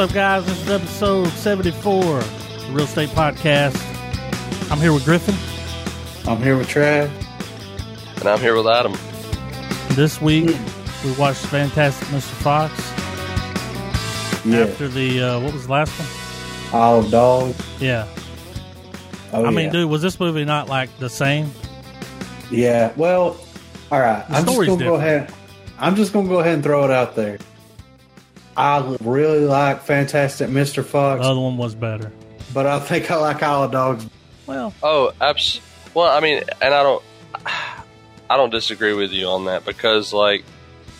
up, guys? This is episode 74, the Real Estate Podcast. I'm here with Griffin. I'm here with Trav. And I'm here with Adam. This week, we watched Fantastic Mr. Fox. Yeah. After the, uh, what was the last one? Isle of Dogs. Yeah. Oh, I mean, yeah. dude, was this movie not like the same? Yeah. Well, all right. The I'm just story's gonna go different. ahead. I'm just gonna go ahead and throw it out there. I really like Fantastic Mr. Fox, The other one was better. but I think I like Isle of Dogs. Well, Oh, abs- well, I mean, and I don't, I don't disagree with you on that because, like,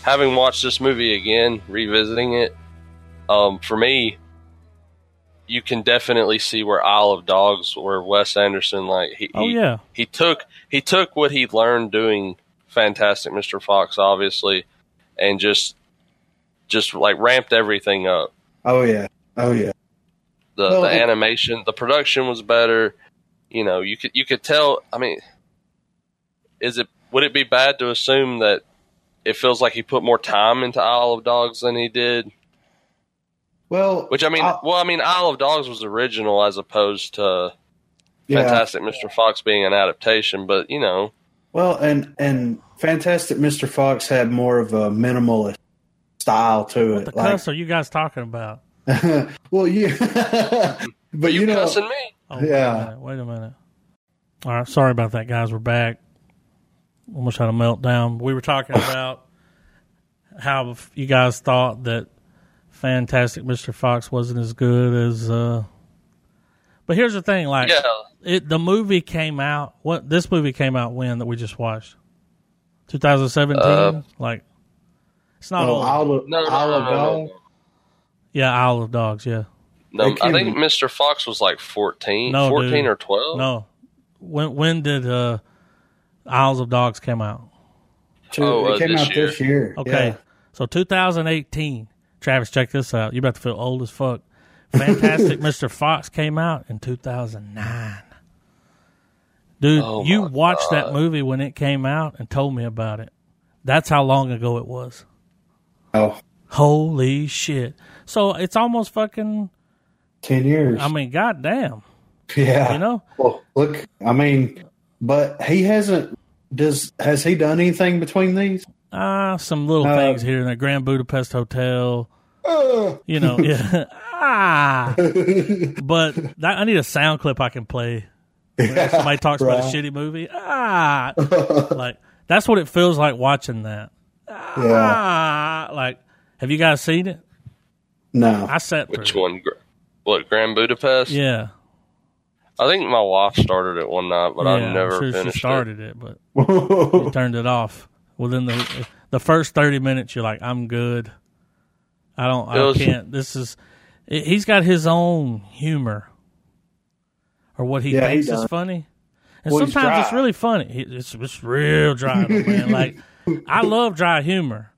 having watched this movie again, revisiting it, um, for me, you can definitely see where Isle of Dogs, where Wes Anderson, like, he, oh he, yeah. he took he took what he learned doing Fantastic Mr. Fox, obviously, and just just like ramped everything up. Oh yeah. Oh yeah. the Well, the it- animation, the production was better. You know, you could you could tell. I mean, is it would it be bad to assume that it feels like he put more time into Isle of Dogs than he did? Well, Which I mean, I- well, I mean, Isle of Dogs was original as opposed to yeah. Fantastic Mr. Fox being an adaptation. But you know, Well, and and Fantastic Mr. Fox had more of a minimalist style to What it. the like, cuss are you guys talking about? well, you. but you, you know, cussing me? Oh, Yeah. Wait a, minute, wait a minute. All right, sorry about that, guys. We're back. Almost had a meltdown. We were talking about how you guys thought that Fantastic Mr. Fox wasn't as good as. uh But here's the thing: like, Yeah, it, the movie came out. What this movie came out when that we just watched? 2017. Uh, like, it's not oh, old. Isle of, no, no, Isle no, of no, no, Dogs. no. yeah, Isle of Dogs. Yeah, No, I came- think Mr. Fox was like 14, No, 14 dude. or 12. no. When when did uh Isles of Dogs come out? Two- Oh, uh, it came this out year. this year. Okay. Yeah. So 2018. Travis, check this out. You're about to feel old as fuck. Fantastic Mr. Fox came out in 2009. Dude, Oh you my watched that movie when it came out and told me about it. That's how long ago it was. Oh, Holy shit. So it's almost fucking, 10 years. I mean, goddamn. yeah. You know? Well, look, I mean, but he hasn't. Does has he done anything between these? Ah, some little Uh, things here in the Grand Budapest Hotel. Uh, You know, yeah. ah. But that, I need a sound clip I can play yeah, somebody talks about a shitty movie. Ah, like that's what it feels like watching that. Yeah. Ah, like have you guys seen it? No. I sat. Which it. one? What, Grand Budapest? Yeah, I think my wife started it one night, but yeah. I never I'm sure finished she started it, but Oh, you turned it off within the the first thirty minutes. You're like, I'm good. I don't. I was- can't. This is. it- He's got his own humor, or what he Yeah, he thinks is funny. And Well, sometimes it's really funny. It's it's real dry, man. Like I love dry humor.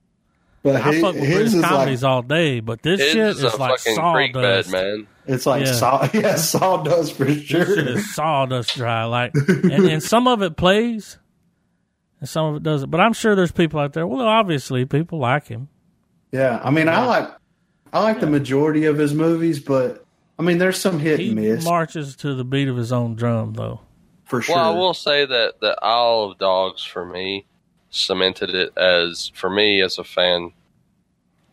but I he- fuck with his British comedies like all day, but this shit is is like fucking creek bed, sawdust. man. it's like Yeah. saw yeah sawdust for This shit sure. is sawdust dry. Like, and, and some of it plays, and some of it doesn't. But I'm sure there's people out there. Well, obviously, people like him. Yeah, I mean, I like I like the majority of his movies, but I mean, there's some hit He and miss marches to the beat of his own drum, though. for sure. Well, I will say that the Isle of Dogs for me cemented it as for me as a fan.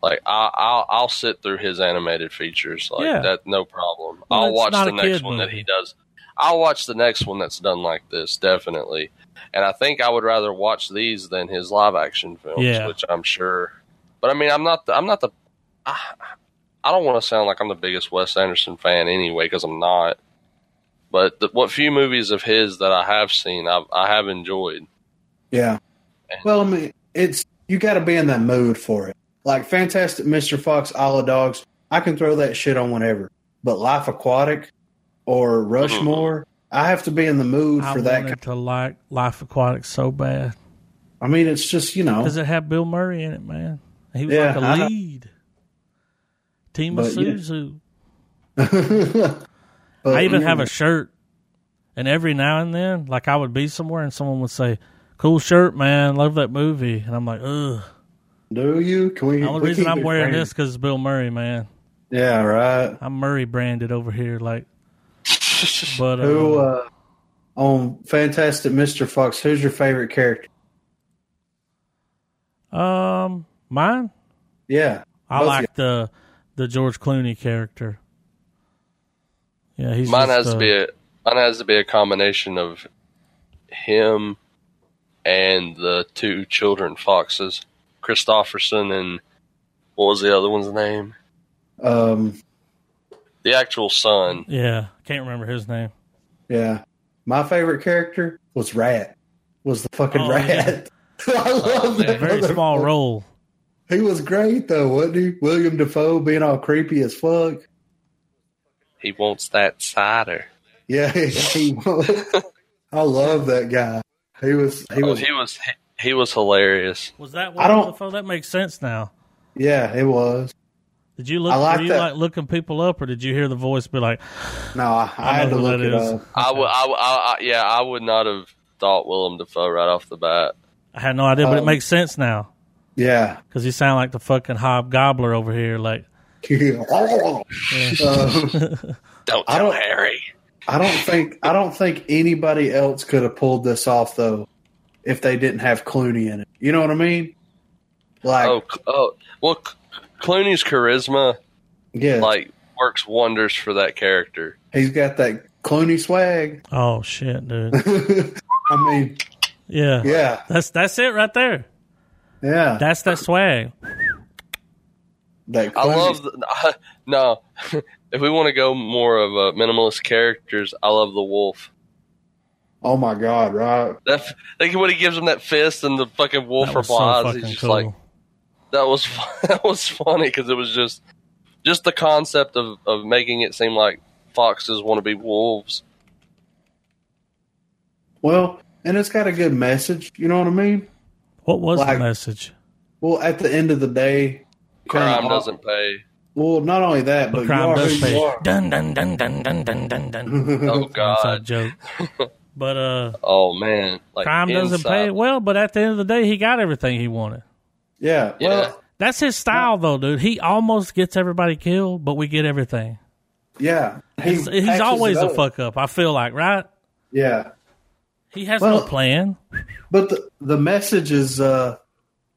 Like I, I'll I'll sit through his animated features like Yeah. that, no problem. Well, I'll watch the next kid one that he does. I'll watch the next one that's done like this, definitely. And I think I would rather watch these than his live action films, Yeah. which I'm sure. But I mean, I'm not. The, I'm not the. I, I don't want to sound like I'm the biggest Wes Anderson fan anyway, because I'm not. But the, what few movies of his that I have seen, I've, I have enjoyed. yeah. Well, I mean, it's you got to be in that mood for it. Like Fantastic Mr. Fox, Isle of Dogs, I can throw that shit on whenever. But Life Aquatic or Rushmore, I have to be in the mood I for that. wanted to like Life Aquatic so bad I mean, it's just you know, does it have Bill Murray in it, man. He was Yeah, like a know. lead. Team But, yeah. Zissou. but, I even yeah. have a shirt, and every now and then, like I would be somewhere and someone would say, "Cool shirt, man. Love that movie," and I'm like, "Ugh." Do you? Can we? The only we reason I'm wearing friends. this because it's Bill Murray, man. Yeah, right. I'm Murray branded over here, like. But uh, Who uh, on Fantastic Mr. Fox? Who's your favorite character? um, mine. Yeah, I like the the George Clooney character. Yeah, he's Mine just, has uh, to be a mine has to be a combination of him and the two children foxes, Kristofferson and what was the other one's name? um, The actual son. Yeah, can't remember his name. yeah. My favorite character was Rat. Was the fucking Oh, Rat? I love that. Very small motherfucker. role. He was great though, wasn't he? William Dafoe being all creepy as fuck. He wants that cider. Yeah, he was. I love that guy. He was. He Oh, was. he was he was hilarious. Was that I don't- Willem That makes sense now. Yeah, it was. Did you look? I like were you that. like looking people up, or did you hear the voice be like, No, I, I, I had to who look that it is. up. I would I, I, I yeah I would not have thought Willem Dafoe right off the bat. "I had no idea," but it Um, makes sense now Yeah. because you sound like the fucking hobgobbler over here. Like, um, Don't I tell don't- Harry. I don't think I don't think anybody else could have pulled this off though, if they didn't have Clooney in it. You know what I mean? Like, Oh oh well, C- Clooney's charisma yeah, like works wonders for that character. he's got that Clooney swag. oh shit, dude. I mean, Yeah, yeah, That's that's it right there. yeah. That's that swag. That I love the, no. if we want to go more of a minimalist characters, I love the wolf. Oh my god! Right? That f- think when he gives him that fist and the fucking wolf That was so replies, he's just cool. like that was that was funny because it was just just the concept of of making it seem like foxes want to be wolves. Well, and it's got a good message. You know what I mean? what was like- the message? Well, at the end of the day, kinda Crime all- doesn't pay. Well, not only that, but, But you crime are who does you pay. are. Dun dun dun dun dun dun dun dun. Oh Inside God! joke. But uh, Oh man! Like crime doesn't inside- pay. Well, but at the end of the day, he got everything he wanted. Yeah. Yeah. Well, That's his style, though, dude. He almost gets everybody killed, but we get everything. yeah. He He's, he's always a fuck up. I feel like, right? Yeah. He has Well- no plan. But the, the message is uh,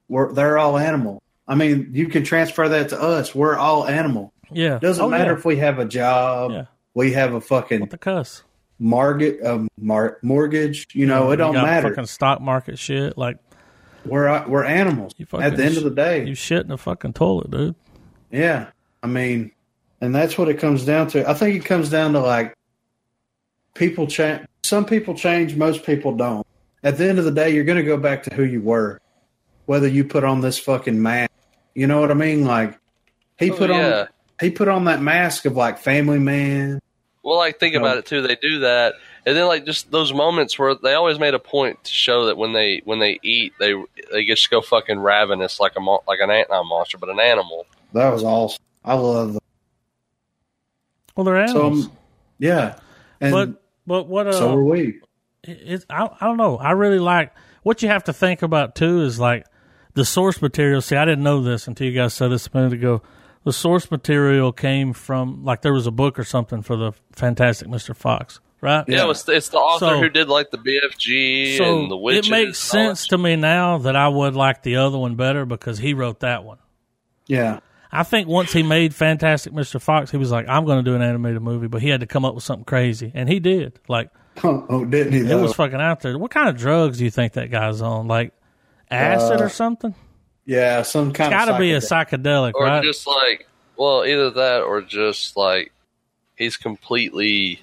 we're, they're all animal. I mean, you can transfer that to us. We're all animal. Yeah, Doesn't Oh, matter yeah. if we have a job, Yeah. we have a fucking What the cuss? mortgage, um, mar- mortgage. You know, it don't matter. Fucking stock market shit. Like we're we're animals. you At the end of the day, you shit in a fucking toilet, dude. yeah. I mean, and that's what it comes down to. I think it comes down to like people change. Some people change. Most people don't. At the end of the day, you're going to go back to who you were, whether you put on this fucking mask. You know what I mean? Like he Oh, put yeah. on he put on that mask of like family man. Well, like think No. about it too. They do that, and then like just those moments where they always made a point to show that when they when they eat, they they just go fucking ravenous like a mo- like an ant not a monster, but an animal. That was awesome. I love Them. Well, they're So animals. um, yeah, and but but what? Uh, so are we. it, I, I don't know. I really like what you have to think about too is like the source material. See, I didn't know this until you guys said this a minute ago. The source material came from like there was a book or something for the Fantastic Mr. Fox, right? Yeah, it was, it's the author So- who did like the BFG So and the witches. it makes and all that sense to me now that I would like the other one better because he wrote that one. Yeah, I think once he made Fantastic Mr. Fox, he was like, "I'm going to do an animated movie," but he had to come up with something crazy, and he did. Like oh, didn't he? it was fucking out there. What kind of drugs do you think that guy's on? Like acid Uh, or something? yeah, some kind It's Got of to be a psychedelic. psychedelic, or right? just like well, either that or just like he's completely.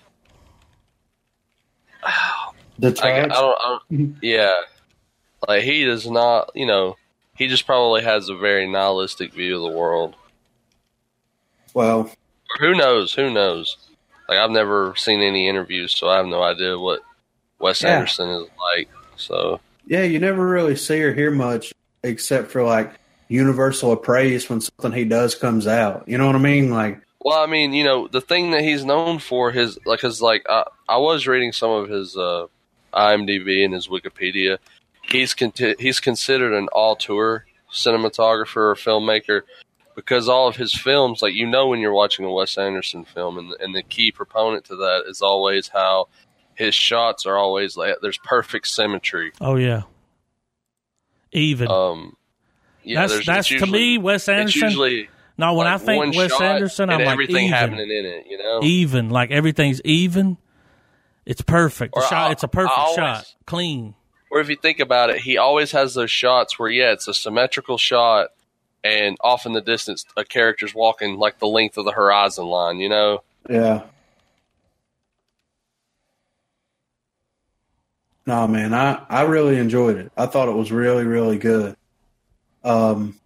I, I don't, I don't. Yeah, like he does not. You know, he just probably has a very nihilistic view of the world. well, Or who knows? Who knows? Like I've never seen any interviews, so I have no idea what Wes Yeah. Anderson is like. So yeah, you never really see or hear much except for like universal appraise when something he does comes out. You know what I mean? Like, Well, I mean, you know, the thing that he's known for his like his like I, I was reading some of his uh, IMDb and his Wikipedia. He's conti- he's considered an auteur cinematographer or filmmaker because all of his films, like you know, when you're watching a Wes Anderson film, and and the key proponent to that is always how his shots are always like there's perfect symmetry. Oh yeah, even. Um, yeah, that's that's it's to me Wes Anderson. usually no, when like I think one Wes shot Anderson, I'm like everything even, happening in it. You know, even like everything's even. It's perfect. The Or shot. I'll- it's a perfect always- shot. Clean. or if you think about it, he always has those shots where yeah, it's a symmetrical shot, and off in the distance, a character's walking like the length of the horizon line. You know, Yeah. No, man, I, I really enjoyed it. I thought it was really, really good. Um,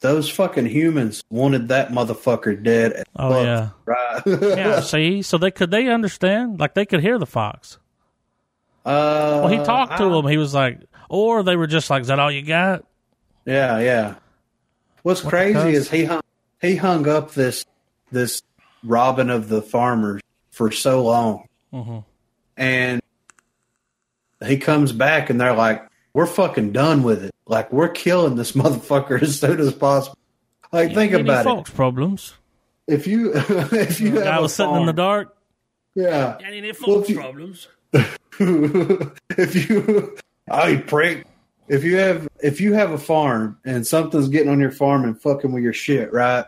those fucking humans wanted that motherfucker dead. Oh yeah. right? Yeah. see, so they could they understand? Like they could hear the fox. Uh, Well, he talked to I- him. He was like, or they were just like, "Is that all you got?" Yeah, yeah. What's What crazy is he hung he hung up this this Robin of the farmers for so long, Mhm. and he comes back and they're like, "We're fucking done with it. Like we're killing this motherfucker as soon as possible." Like think Any about it. folks problems. If you if you The have guy was sitting in the dark. yeah. Any Well, folks if you- problems. if you, I prick. If you have if you have a farm and something's getting on your farm and fucking with your shit, right?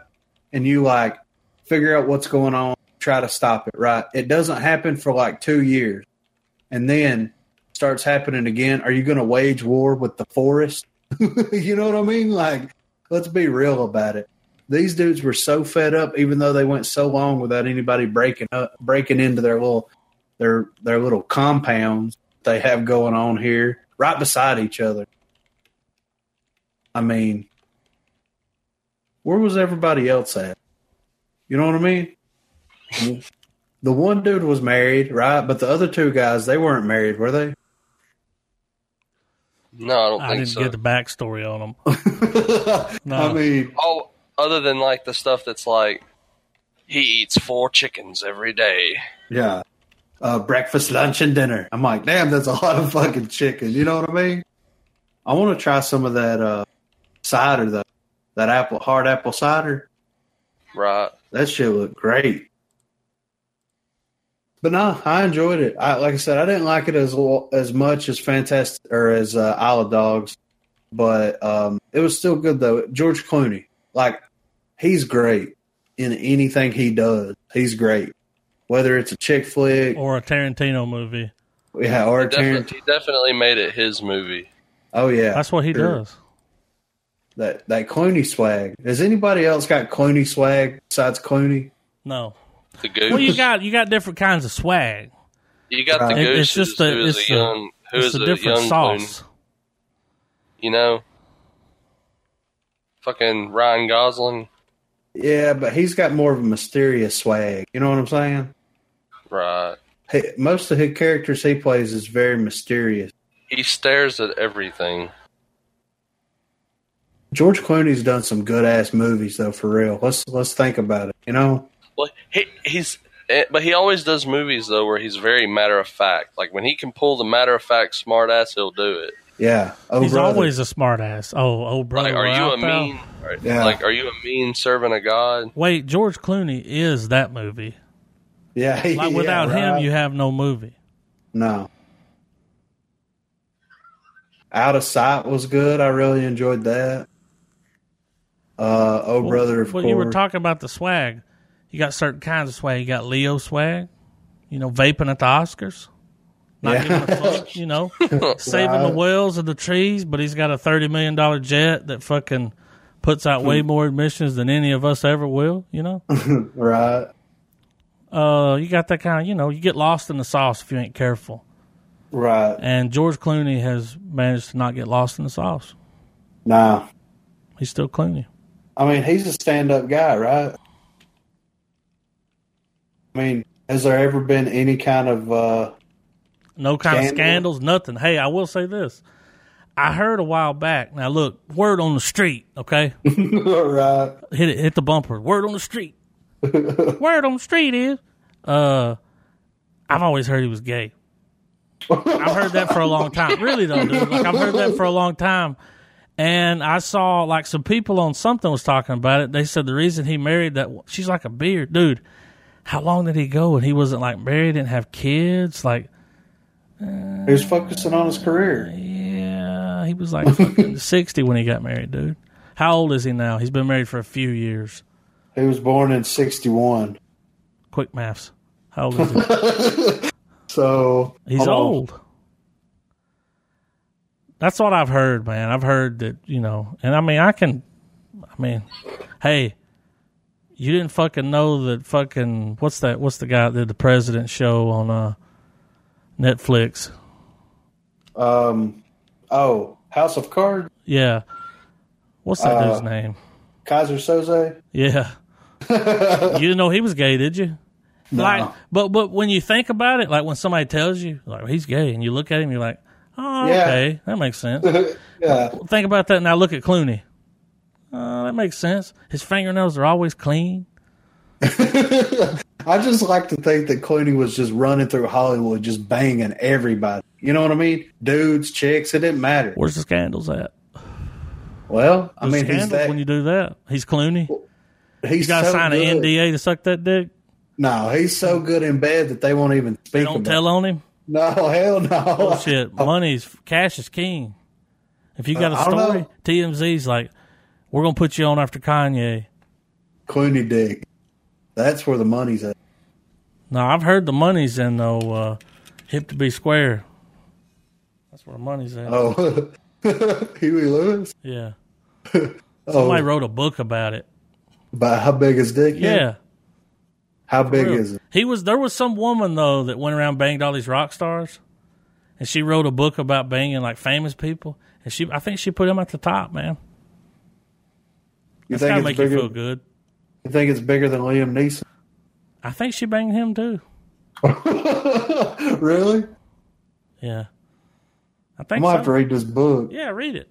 And you like figure out what's going on, try to stop it, right? It doesn't happen for like two years, and then starts happening again. Are you going to wage war with the forest? you know what I mean? Like, let's be real about it. These dudes were so fed up, even though they went so long without anybody breaking up, breaking into their little their their little compounds they have going on here, right beside each other. I mean, where was everybody else at? You know what I mean? the one dude was married, right? But the other two guys, they weren't married, were they? No, I don't I think didn't so. get the backstory on them. No. I mean, oh, other than like the stuff that's like he eats four chickens every day. yeah. Uh, breakfast, lunch, and dinner. I'm like, damn, that's a lot of fucking chicken. You know what I mean? I want to try some of that uh, cider, though. That apple, hard apple cider. Right. That shit looked great. But no, I enjoyed it. I, like I said, I didn't like it as as much as Fantastic or as uh, Isle of Dogs, but um, it was still good though. George Clooney, like he's great in anything he does. He's great, whether it's a chick flick, or a Tarantino movie. yeah, or a Definitely, Tarant- he definitely made it his movie. Oh yeah, That's what he Sure. does. That that Clooney swag. Has anybody else got Clooney swag besides Clooney? No. The goose. Well, you got you got different kinds of swag. You got the Right. It- goose. it's just a is it's a a, young, who it's is a a different young sauce. Clooney, you know, fucking Ryan Gosling, Yeah, but he's got more of a mysterious swag. You know what I'm saying? right? He, most of his characters he plays is very mysterious. He stares at everything. George Clooney's done some good ass movies though, for real. Let's let's think about it. You know? Well, he he's. eh, But he always does movies though where he's very matter of fact. Like when he can pull the matter of fact smart ass, he'll do it. Yeah. Oh, He's brother. always a smartass. Oh, oh, brother. Like, are you a there. mean? are- Yeah. Like, are you a mean servant of God? Wait, George Clooney is that movie. yeah. Like yeah, without him, you have no movie. no. Out of sight was good. I really enjoyed that. Uh, oh brother, of well, course. you were talking about the swag. You got certain kinds of swag. You got Leo swag. You know, vaping at the Oscars. Not Yeah. giving a fuck. You know, saving the whales and the trees, but he's got a thirty million dollar jet that fucking puts out Hmm. way more emissions than any of us ever will. You know. right. Uh, you got that kind of, you know, you get lost in the sauce if you ain't careful. Right. And George Clooney has managed to not get lost in the sauce. Nah. He's still Clooney. I mean, he's a stand up guy, right? I mean, has there ever been any kind of uh No kind of scandals, nothing. Hey, I will say this. I heard a while back. Now look, word on the street, okay? right. hit it, hit the bumper. Word on the street. word on the street is, uh, I've always heard he was gay. I've heard that for a long time. Really though, dude. Like I've heard that for a long time, And I saw like some people on something was talking about it. They said the reason he married that she's like a beard, dude. How long did he go? And he wasn't like married, didn't have kids. Like He was focusing on his career. yeah, he was like sixty when he got married, dude. How old is he now? He's been married for a few years. He was born in '61, Quick maths. How old is he? so He's hold on. old. That's what I've heard, man. I've heard that, you know, and I mean, I can, I mean, hey, you didn't fucking know that fucking, what's that, what's the guy that did the president show on uh, Netflix? Um, oh, House of Cards, Yeah. What's that Uh, dude's name? Keyser Söze. Yeah. you didn't know he was gay, did you? No. Like, but but when you think about it, like when somebody tells you, like he's gay, and you look at him, you're like, oh, Yeah. okay, that makes sense. yeah, Think about that now. Look at Clooney. Uh, that makes sense. His fingernails are always clean. I just like to think that Clooney was just running through Hollywood, just banging everybody. You know what I mean? Dudes, chicks, it didn't matter. Where's the scandals at? Well, I There's mean, he's that. when you do that. He's Clooney. he's You got to so sign good. an NDA to suck that dick. No, he's so good in bed that they won't even speak. They don't tell on him. No, hell no. Bullshit. Money's cash is king. If you got a story. TMZ's like, we're gonna put you on after Kanye. Clooney dick. That's where the money's at. No, I've heard the money's in though. Uh, hip to be square. That's where the money's at. Oh, Huey Lewis. Yeah. Oh, Somebody wrote a book about it. but how big is dick? Yeah. How big Real. is it? He was there was some woman though that went around banged all these rock stars, and she wrote a book about banging like famous people, and she I think she put him at the top, man. You That's gotta think make it's you bigger? feel good. You think it's bigger than Liam Neeson? I think she banged him too. really? Yeah, I I'm think gonna have to read this book. Yeah, read it.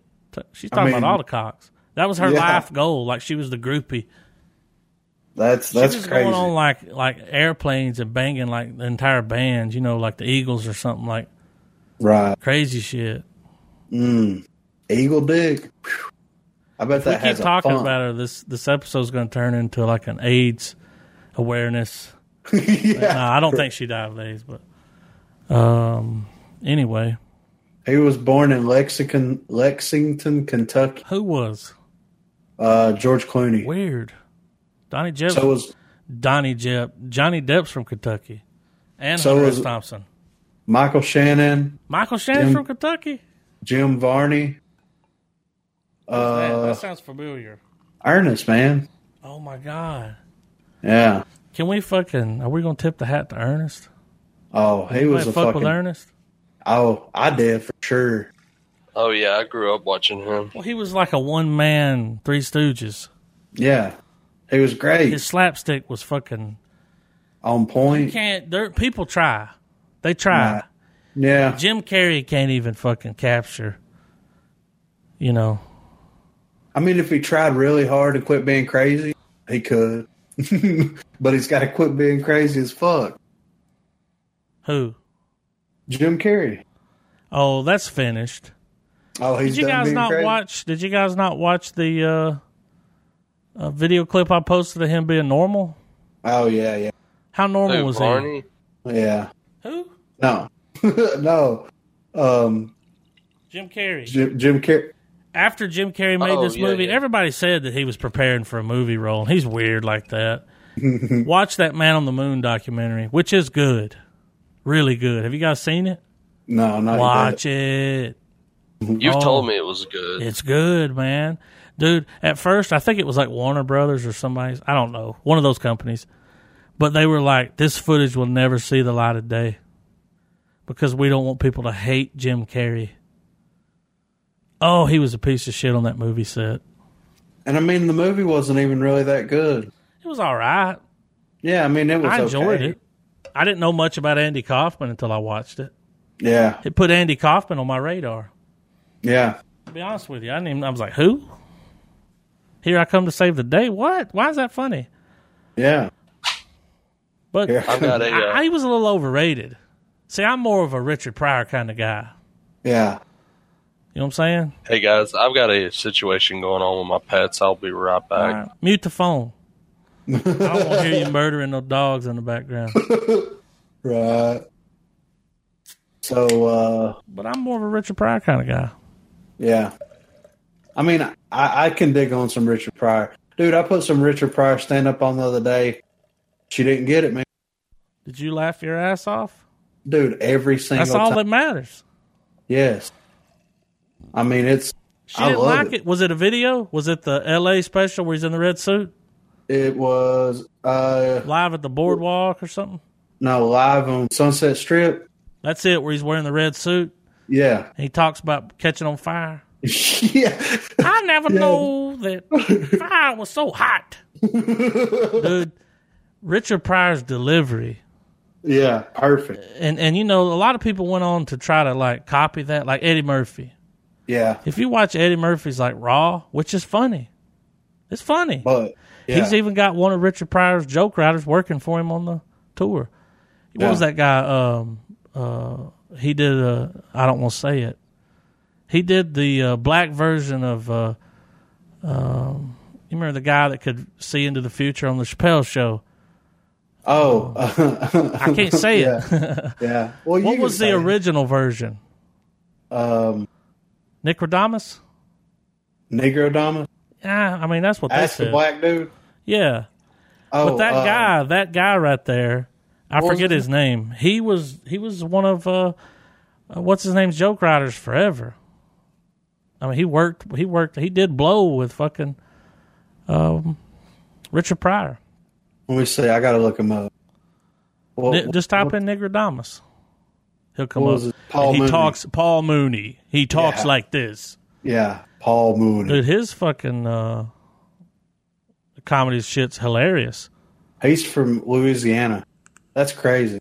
She's talking mean- about all the cocks. That was her Yeah. life goal. Like she was the groupie. That's that's She that's was crazy. going on like like airplanes and banging like the entire band. You know, like the Eagles or something like right? crazy shit. Mm. Eagle dick. Whew. I bet If we keep talking about her, this this episode's going to turn into like an AIDS awareness. yeah. Nah, I don't think she died of AIDS, but um, anyway, He was born in Lexington, Lexington, Kentucky. who was Uh, George Clooney. weird? Donnie Depp. So was Donnie Depp. Johnny Depp's from Kentucky, and So Hunter was- Thompson. Michael Shannon, Michael Shannon Jim- from Kentucky. Jim Varney, that, uh, that sounds familiar. Ernest, man. Oh my god! Yeah. Can we fucking? Are we gonna tip the hat to Ernest? Oh, he was a fuck fucking. with Ernest. Oh, I did for sure. Oh yeah, I grew up watching him. Well, he was like a one man Three Stooges. Yeah, he was great. His slapstick was fucking. On You point. can't. There, people try. They try. Nah. Yeah. Jim Carrey can't even fucking capture. You know. I mean, if he tried really hard to quit being crazy, he could. but he's got to quit being crazy as fuck. Who? Jim Carrey. Oh, that's finished. Oh, he's Did you done guys being not crazy. watch? Did you guys not watch the uh, uh, video clip I posted of him being normal? Oh yeah, yeah, How normal Who, was Barney? yeah. Who? No, no. Um, Jim Carrey. Jim, Jim Carrey. After Jim Carrey made Oh, this yeah, movie, yeah. everybody said that he was preparing for a movie role. He's weird like that. Watch that Man on the Moon documentary, which is good, really good. Have you guys seen it? No, not Watch it. You've Oh. told me it was good. It's good, man. Dude, at first I think it was like Warner Brothers or somebody's, I don't know, one of those companies. But they were like, this footage will never see the light of day because we don't want people to hate Jim Carrey. Oh, he was a piece of shit on that movie set. And I mean, the movie wasn't even really that good. It was all right. Yeah, I mean, it was. I enjoyed okay. it. I didn't know much about Andy Kaufman until I watched it. Yeah, It put Andy Kaufman on my radar. yeah. To be honest with you, I didn't even, I was like, who? Here I come to save the day. What? Why is that funny? Yeah. But Yeah. I've got a. Uh, I, I was a little overrated. See, I'm more of a Richard Pryor kind of guy. Yeah. You know what I'm saying? Hey guys, I've got a situation going on with my pets. I'll be right back. All right. Mute the phone. I don't want to hear you murdering no dogs in the background. Right. So, uh, But I'm more of a Richard Pryor kind of guy. yeah. I mean, I, I can dig on some Richard Pryor. Dude, I put some Richard Pryor stand up on the other day. She didn't get it, man. Did you laugh your ass off? Dude, every single That's all time. that matters. yes. I mean, it's, She I didn't like it. it. Was it a video? Was it the L.A. special where he's in the red suit, it was, uh, live at the boardwalk or something? no, live on Sunset Strip. That's it, where he's wearing the red suit. Yeah. And he talks about catching on fire. yeah. I never know that fire was so hot. Dude, Richard Pryor's delivery. Yeah. Perfect. And and you know, a lot of people went on to try to like copy that, like Eddie Murphy. Yeah. If you watch Eddie Murphy's like Raw, which is funny. It's funny. But, yeah. He's even got one of Richard Pryor's joke writers working for him on the tour. What was that guy? Um, uh, he did. Uh, I don't want to say it. He did the uh, black version of. Uh, um, you remember the guy that could see into the future on the Chappelle show? oh. I can't say it. yeah. Well, what was the say it. original version? Um, Nicodemus? Negro Dama? Yeah, I mean that's what that's the black dude. Yeah, Oh, but that uh, guy, that guy right there, I forget his name. He was he was one of uh, uh, what's his name's joke writers forever. I mean, he worked he worked he did blow with fucking um, Richard Pryor. Let me see. I got to look him up. Well, Ni- Just type in Nicodemus. He'll come What up. Paul he Mooney. talks Paul Mooney. He talks Yeah. like this. Yeah, Paul Mooney. Dude, his fucking uh, comedy shit's hilarious. He's from Louisiana. That's crazy.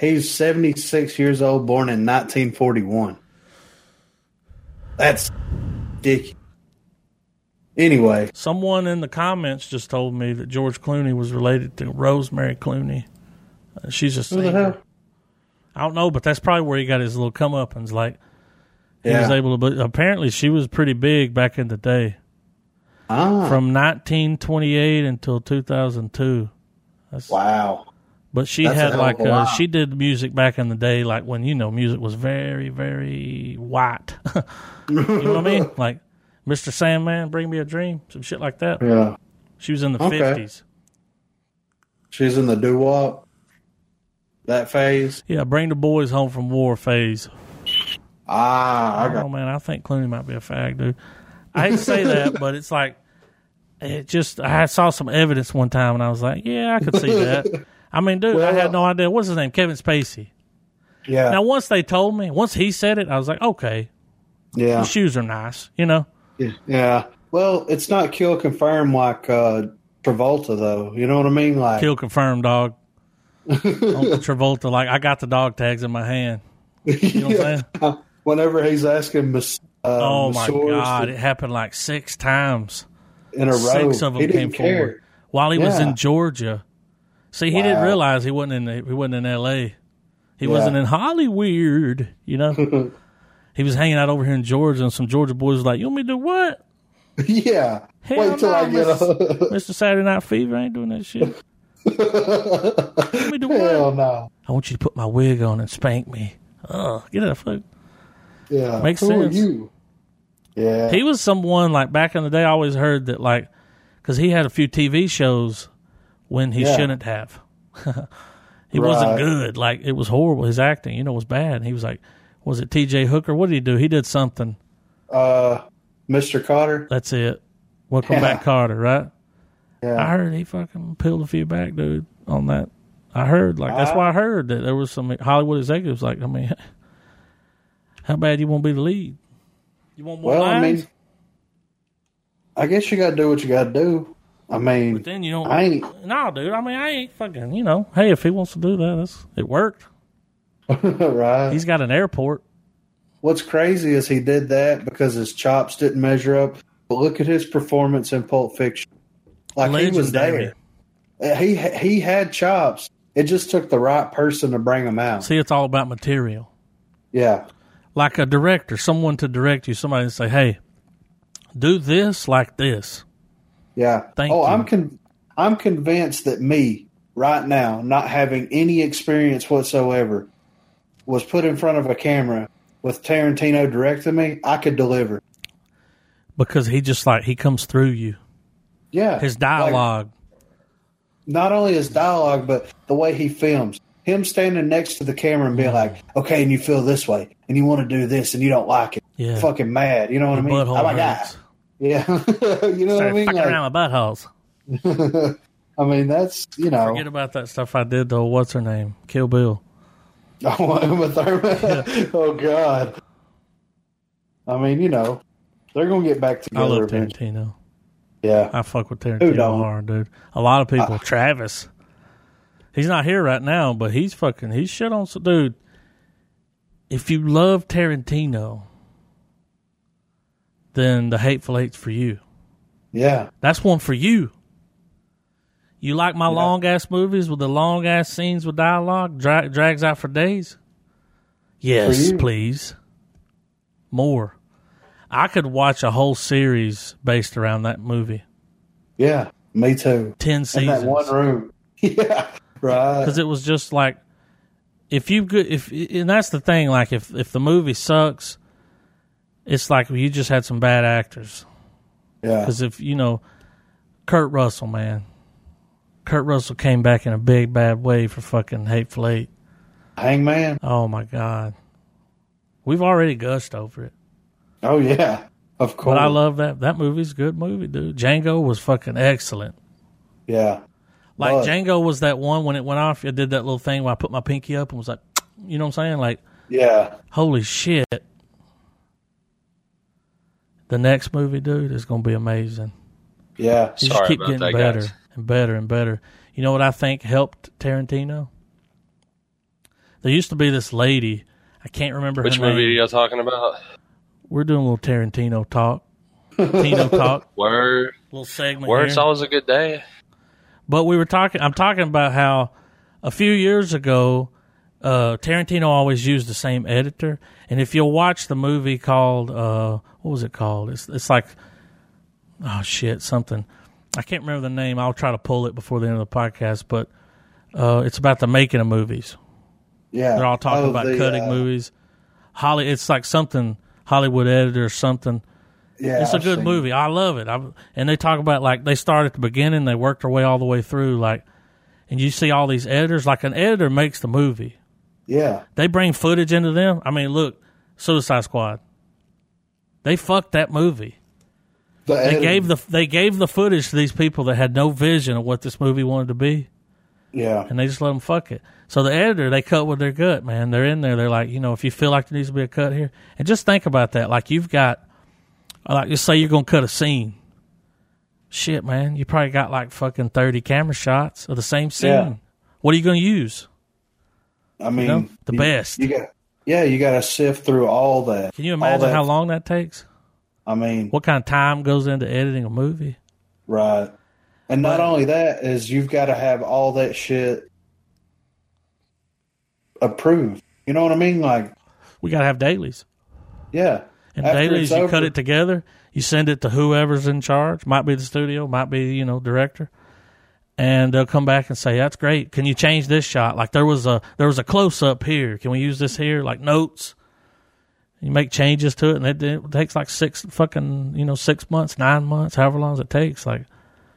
He's 76 years old, born in 1941. That's dick. Anyway, Someone in the comments just told me that George Clooney was related to Rosemary Clooney. Uh, she's a who the singer. I don't know, but that's probably where he got his little comeuppance. Like he was able to. But apparently, she was pretty big back in the day, Ah, from 1928 until 2002. That's, wow. But she That's had like a uh, she did music back in the day, like when you know music was very very white. you know what I mean? Like Mr. Sandman, Bring Me a Dream, some shit like that. Yeah. She was in the Okay. 50s. She's in the doo wop. That phase. Yeah, bring the boys home from war phase. Ah, I Oh got. man, I think Clooney might be a fag, dude. I hate to say that, but it's like it just. I saw some evidence one time, and I was like, yeah, I could see that. I mean, dude, I had no idea. What's his name? Kevin Spacey. Yeah. Now, once they told me, once he said it, I was like, okay, yeah. the shoes are nice, you know. Yeah. Well, it's not kill confirmed like uh, Travolta, though. You know what I mean? Like, Kill confirmed, dog. Uncle Travolta, like I got the dog tags in my hand. You know what I'm saying? whenever he's asking uh, Oh my god, it happened like six times. in a row, Six of them he came forward while he was in Georgia. See, he didn't realize he wasn't in he wasn't in L.A. He Yeah. wasn't in Hollywood. You know, he was hanging out over here in Georgia, and some Georgia boys was like, "You want me to do what?" yeah. Hell Wait till no, I get up. Mr. Saturday Night Fever I ain't doing that shit. Me do Hell what? no. I want you to put my wig on and spank me. Ugh, get out of. Yeah. Makes Who sense. are you? Yeah. He was someone like back in the day. I always heard that like because he had a few TV shows when he Yeah. shouldn't have. he wasn't good. Like it was horrible. His acting, you know, was bad. And he was like, was it T.J. Hooker? What did he do? He did something. uh, Mr. Kotter. That's it. Welcome Yeah. back, Kotter. Right? I heard he fucking peeled a few back, dude. On that, I heard like that's Ah. why I heard that there was some Hollywood executives like, I mean, how bad you want to be the lead? You want more Well, I lines? mean, I guess you got to do what you got to do. I mean, but Then you don't. I ain't No, dude. I mean, I ain't fucking. You know, hey, if he wants to do that, that's, it worked. right. He's got an airport. What's crazy is he did that because his chops didn't measure up. But look at his performance in Pulp Fiction. Like he was there. Uh, He he had chops. It just took the right person to bring him out. See, it's all about material. Yeah. like a director, someone to direct you, somebody to say, "Hey, do this like this." Yeah. Thank oh, you. I'm con- I'm convinced that me right now, not having any experience whatsoever, was put in front of a camera with Tarantino directing me. I could deliver. because he just like he comes through you. Yeah. His Like, dialogue, not only his dialogue, but the way he films. Him standing next to the camera and being like, "Okay, and you feel this way, and you want to do this, and you don't like it, Yeah. fucking mad." You know what I mean? butthole I'm like, ah. hurts. yeah, you know what I mean? fucking Like, around with buttholes. I mean, that's you know, Forget about that stuff I did though. What's her name? Kill Bill. Want Uma Thurman. oh God. I mean, you know, they're gonna get back together. I love. Tarantino. Yeah, I fuck with Tarantino hard, dude. A lot of people. Travis. He's not here right now, but he's fucking. He's shit on some dude. If you love Tarantino, then the Hateful Eight's for you. yeah, That's one for you. You like my Yeah. long ass movies with the long ass scenes with dialogue dra- drags out for days? Yes, you. please. More. I could watch a whole series based around that movie. yeah. Me too. Ten seasons. In that one room. yeah, right. because it was just like if you good if and that's the thing like if if the movie sucks it's like you just had some bad actors Yeah, because if you know kurt russell man kurt russell came back in a big bad way for fucking hateful eight Hangman. oh my god we've already gushed over it Oh yeah, of course. but i love that that movie's a good movie dude django was fucking excellent Yeah, Like But- Django was that one when it went off. I did that little thing where I put my pinky up and was like, you know what I'm saying? Like, yeah, holy shit. The next movie, dude, is going to be amazing. yeah. You Sorry just keep about getting that, better guys. and better and better. You know what I think helped Tarantino? There used to be this lady. I can't remember Which her movie are name. y'all talking about? We're doing a little Tarantino talk. Tino talk, Word. little segment Word. here. It's always a good day. But we were talking. I'm talking about how a few years ago, uh, Tarantino always used the same editor. And if you'll watch the movie called uh, what was it called? It's it's like oh shit something. I can't remember the name. I'll try to pull it before the end of the podcast. But uh, it's about the making of movies. Yeah, They're all talking Oh, about the, cutting uh, movies. Holly, it's like something Hollywood editor or something. Yeah, It's a I've good seen movie. I love it. I, and they talk about like they start at the beginning, they work their way all the way through. Like, and you see all these editors. Like an editor makes the movie. Yeah, They bring footage into them. I mean, look, Suicide Squad. They fucked that movie. the They editing. gave the they gave the footage to these people that had no vision of what this movie wanted to be, yeah, and they just let them fuck it. So the editor, they cut what they're gut, man. They're in there. They're like, you know, if you feel like there needs to be a cut here, and just think about that. Like you've got, like, just say you're gonna cut a scene. Shit, man, you probably got like fucking thirty camera shots of the same scene. Yeah. What are you gonna use? I mean, know, the you- best. You got, yeah, you got to sift through all that. Can you imagine how long that takes? I mean, What kind of time goes into editing a movie? right. And not But- only that is you've got to have all that shit approved. You know what I mean? Like, We gotta have dailies. yeah. And After dailies, you cut it together, you send it to whoever's in charge. Might be the studio, might be you know director, and they'll come back and say, "That's great. Can you change this shot? Like there was a there was a close up here. Can we use this here? Like notes." You make changes to it, and it, it takes like six fucking you know six months, nine months, however long it takes, like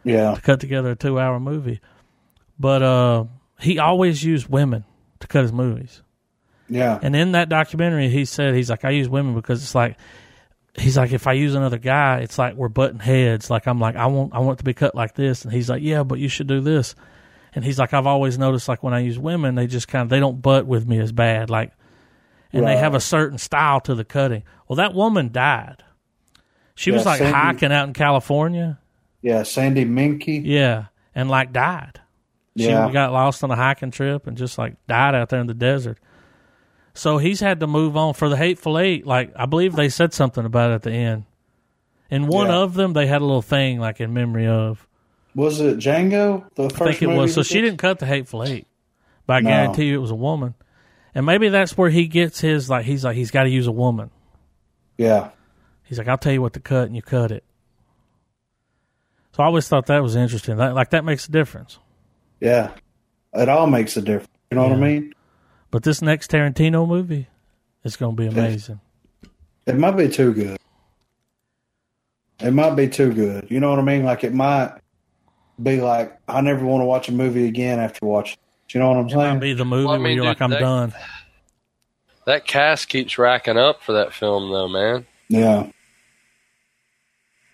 Yeah. to cut together a two hour movie. But uh, he always used women to cut his movies. Yeah. And in that documentary, he said he's like, I use women because it's like he's like, if I use another guy, it's like we're butting heads. Like I'm like, I want I want it to be cut like this, and he's like, yeah, but you should do this. And he's like, I've always noticed like when I use women, they just kind of they don't butt with me as bad. Like, and they have a certain style to the cutting. Well, that woman died. She was like Sandy- hiking out in California. Yeah. Sandy Menke. Yeah, and like died. She Yeah. got lost on a hiking trip and just like died out there in the desert. So he's had to move on for the Hateful Eight. Like I believe they said something about it at the end. In one Yeah. of them, they had a little thing like in memory of. Was it Django? The I first think it was. So he she did? didn't cut the Hateful Eight, but I No. guarantee you it was a woman. And maybe that's where he gets his like he's like he's got to use a woman. Yeah. He's like, I'll tell you what to cut, and you cut it. So I always thought that was interesting. That, like that makes a difference. Yeah. It all makes a difference. You know what I mean? But this next Tarantino movie is going to be amazing. It might be too good. It might be too good. You know what I mean? Like it might be like I never want to watch a movie again after watching. it. You know what I'm It might saying? be the movie Well, I where you're like, I'm that- done. That cast keeps racking up for that film, though, man. Yeah.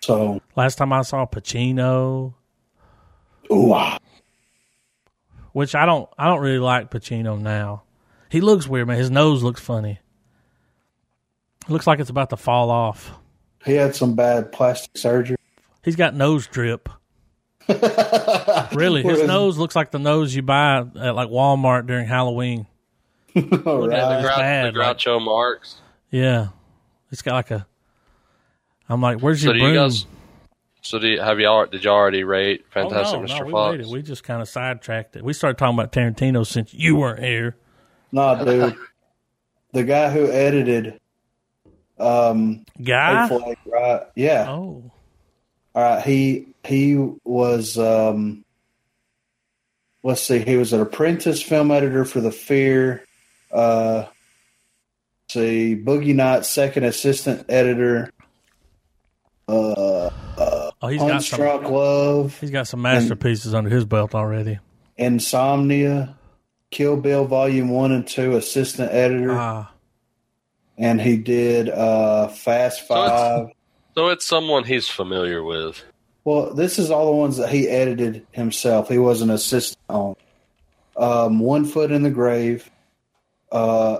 So, Last time I saw Pacino, ooh, ah. which I don't, I don't really like Pacino now. He looks weird, man. His nose looks funny. It looks like it's about to fall off. he had some bad plastic surgery. He's got nose drip. Really, his nose looks like the nose you buy at like Walmart during Halloween. All Yeah, the, right. Grou- bad, the like- Groucho Marx. Yeah, it's got like a. I'm like, where's So your do broom? you guys? So do you, have y'all? Did y'all already rate Oh, Fantastic no, Mr. no, we Fox? waited. We just kind of sidetracked it. We started talking about Tarantino since you weren't here. Nah, dude. the guy who edited um Guy. Hateful Eight, right? Yeah. Oh, All right. He he was um let's see, he was an apprentice film editor for the Fear. Uh let's see, Boogie Nights second assistant editor. Uh, uh oh, he's got some. Punch-Drunk Love, He's got some masterpieces under his belt already. Insomnia, Kill Bill Volume One and Two, assistant editor, Ah, and he did uh Fast So it's- Five. So it's someone he's familiar with. Well, this is all the ones that he edited himself. He was an assistant on. Um, One Foot in the Grave, uh,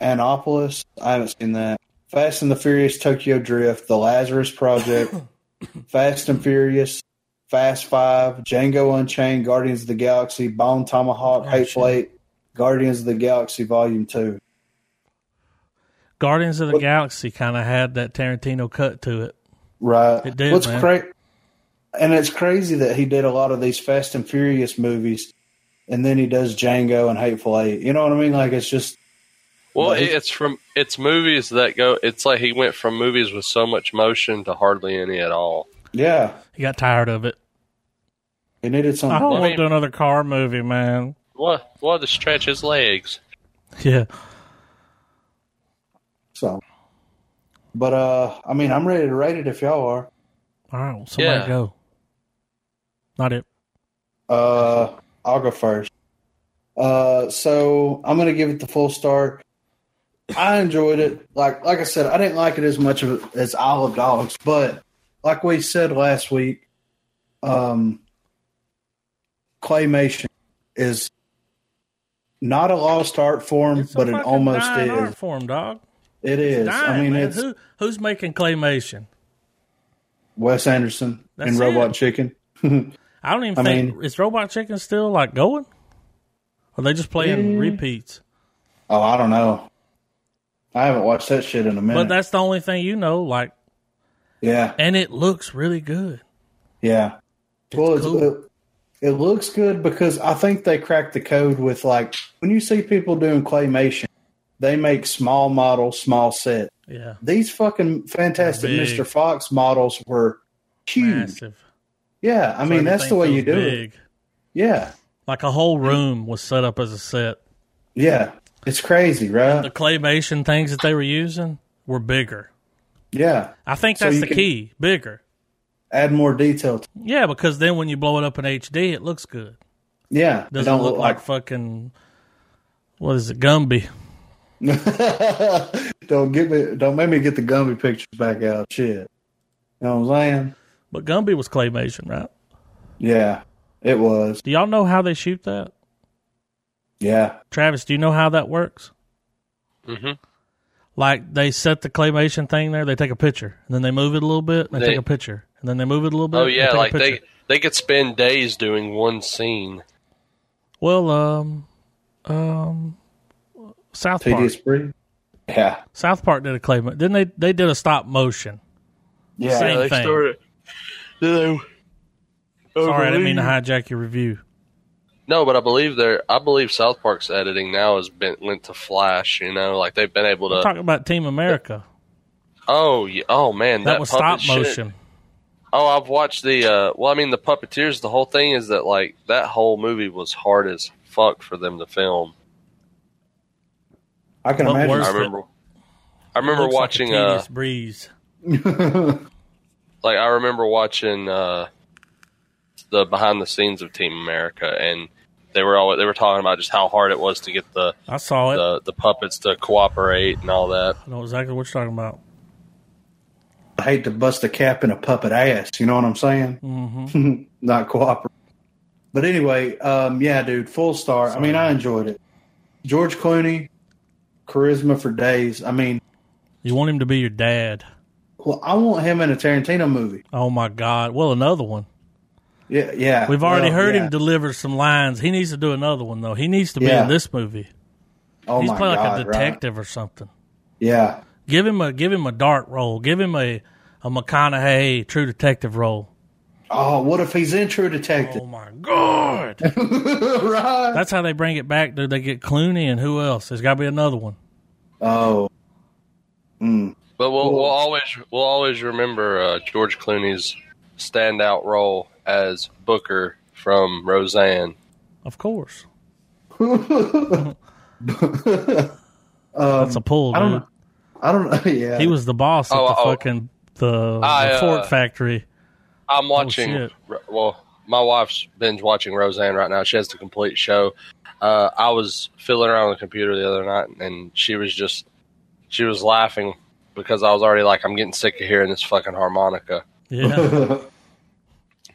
Annapolis. I haven't seen that. Fast and the Furious Tokyo Drift, The Lazarus Project, Fast and Furious, Fast Five, Django Unchained, Guardians of the Galaxy, Bone Tomahawk, Oh, Hateful. Eight, Guardians of the Galaxy Volume Two. Guardians of the What- Galaxy kind of had that Tarantino cut to it. Right. It did, What's man. cra- and it's crazy that he did a lot of these Fast and Furious movies, and then he does Django and Hateful Eight. You know what I mean? Like it's just Well, But it's from it's movies that go. It's like he went from movies with so much motion to hardly any at all. yeah. He got tired of it. He needed I don't I want to do another car movie, man. What? What to stretch his legs? Yeah. So, but uh, I mean, I'm ready to rate it if y'all are. All right, well, somebody Yeah. go. Not it. Uh, I'll go first. Uh, so I'm gonna give it the full star. I enjoyed it. Like like I said, I didn't like it as much of as Isle of Dogs, but like we said last week, um, claymation is not a lost art form, It's but it almost is. art form, dog. It is. Dying, I mean, man. it's Who, who's making claymation? Wes Anderson That's in Robot it. Chicken. I don't even I think mean- is Robot Chicken still like going? Or are they just playing Yeah. repeats? Oh, I don't know. I haven't watched that shit in a minute. But that's the only thing you know. Like, yeah, and it looks really good. yeah. well, it's, cool. it, it looks good because I think they cracked the code with like when you see people doing claymation, they make small models, small set. Yeah, These fucking fantastic Big. Mr. Fox models were huge. massive. Yeah, I So mean that's the way you do it. Yeah, Like a whole room was set up as a set. yeah. It's crazy, right? The claymation things that they were using were bigger. yeah. I think that's you the key. Bigger. Add more detail. To, Yeah, because then when you blow it up in HD, it looks good. yeah, It it doesn't don't look, like, fucking what is it, Gumby? don't get me. Don't make me get the Gumby pictures back out. Shit. You know what I'm saying? But Gumby was claymation, right? Yeah, it was. Do y'all know how they shoot that? Yeah. Travis, do you know how that works? hmm Like they set the claymation thing there, they take a picture, and then they move it a little bit, and they, They- take a picture, and then they move it a little bit. Oh yeah, take like they they could spend days doing one scene. Well, um, um, South Park. Tedious. Yeah. South Park did a claymation. Then they they did a stop motion. Yeah. Same they thing. started. Then they, Sorry, I didn't mean to hijack your review. No, but I believe they're. I believe South Park's editing now has been went to Flash. You know, like they've been able to. talk about Team America. Oh, yeah, oh man, That, that, was puppet stop shit. motion. Oh, I've watched the. Uh, well, I mean, the puppeteers. The whole thing is that like that whole movie was hard as fuck for them to film. I can What imagine. worse- I it- remember. I remember Looks like a watching. uh, breeze. like I remember watching uh, the behind the scenes of Team America, and they were all they were talking about just how hard it was to get the I saw it. the, the puppets to cooperate and all that. I know exactly what you're talking about. I hate to bust a cap in a puppet ass. You know what I'm saying? hmm Not cooperate. But anyway, um, yeah, dude, full star. I mean, I enjoyed it. George Clooney, charisma for days. I mean, You want him to be your dad. well, I want him in a Tarantino movie. Oh my God! Well, another one. Yeah, yeah. We've already Well, heard yeah. him deliver some lines. He needs to do another one though. He needs to be Yeah. in this movie. Oh He's my playing like God, a right. detective or something. Yeah, Give him a give him a dark role. Give him a a McConaughey True Detective role. Oh, what if he's in True Detective? Oh my God! right. That's how they bring it back. Do they get Clooney and who else? There's got to be another one. Oh. Mm. But we'll Cool. we'll always we'll always remember uh, George Clooney's standout role as Booker from Roseanne. Of course, um, that's a pull, I don't dude. know. I don't know. Yeah. He was the boss at Oh, the oh. fucking the, I, the fork uh, factory. I'm watching. shit. well, my wife's binge watching Roseanne right now. She has the complete show. Uh, I was fiddling around on the computer the other night, and she was just she was laughing because I was already like, I'm getting sick of hearing this fucking harmonica. Yeah,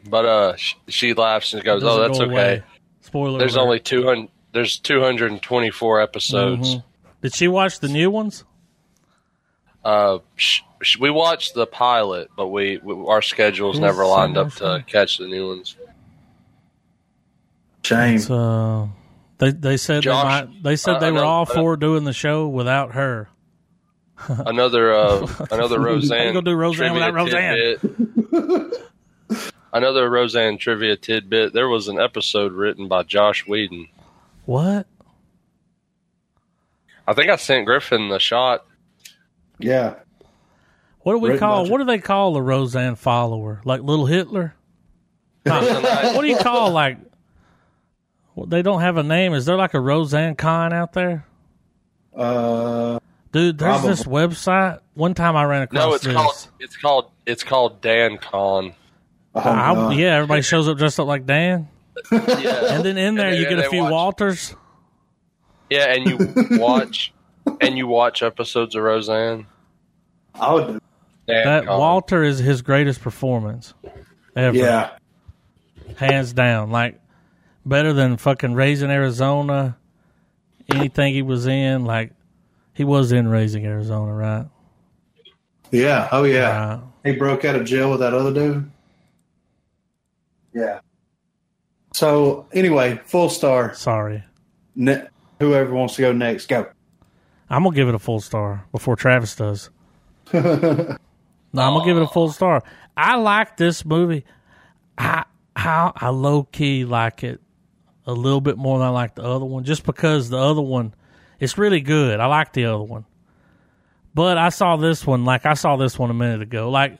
But uh, she, she laughs and goes, "Oh, that's go okay." away. Spoiler. There's alert. only two hundred. There's 224 episodes. Mhm. Did she watch the new ones? Uh, sh- sh- we watched the pilot, but we, we our schedules Yes, never lined I up to catch the new ones. Shame. It's, uh, they they said Josh, they might. They said I- they were know- all I know- for doing the show without her. Another uh, another Roseanne. gonna do Roseanne without Roseanne? tidbit. Another Roseanne trivia tidbit. There was an episode written by Joss Whedon. What? I think I sent Griffin the shot. yeah. What do we Written call? What do they call a Roseanne follower? Like little Hitler? what do you call like? Well, they don't have a name. Is there like a Roseanne con out there? Uh, Dude, there's Probably. this website. One time I ran across No, it's this. called it's called it's called Dan Con. Oh, I- yeah, everybody shows up dressed up like Dan, Yeah, and then in there then you get a few watch- Walters. yeah, and you watch and you watch episodes of Roseanne. I would do. Dan That Con. Walter is his greatest performance ever. Yeah. hands down. Like better than fucking Raising Arizona. Anything he was in, like he was in Raising Arizona, right? Yeah. Oh, yeah. Right. He broke out of jail with that other dude. Yeah. So, anyway, full star. Sorry, Ne- whoever wants to go next, go. I'm gonna give it a full star before Travis does. no, I'm gonna give it a full star. I like this movie. I how I low key like it a little bit more than I like the other one, just because the other one it's really good. I like the other one, but I saw this one like I saw this one a minute ago. Like,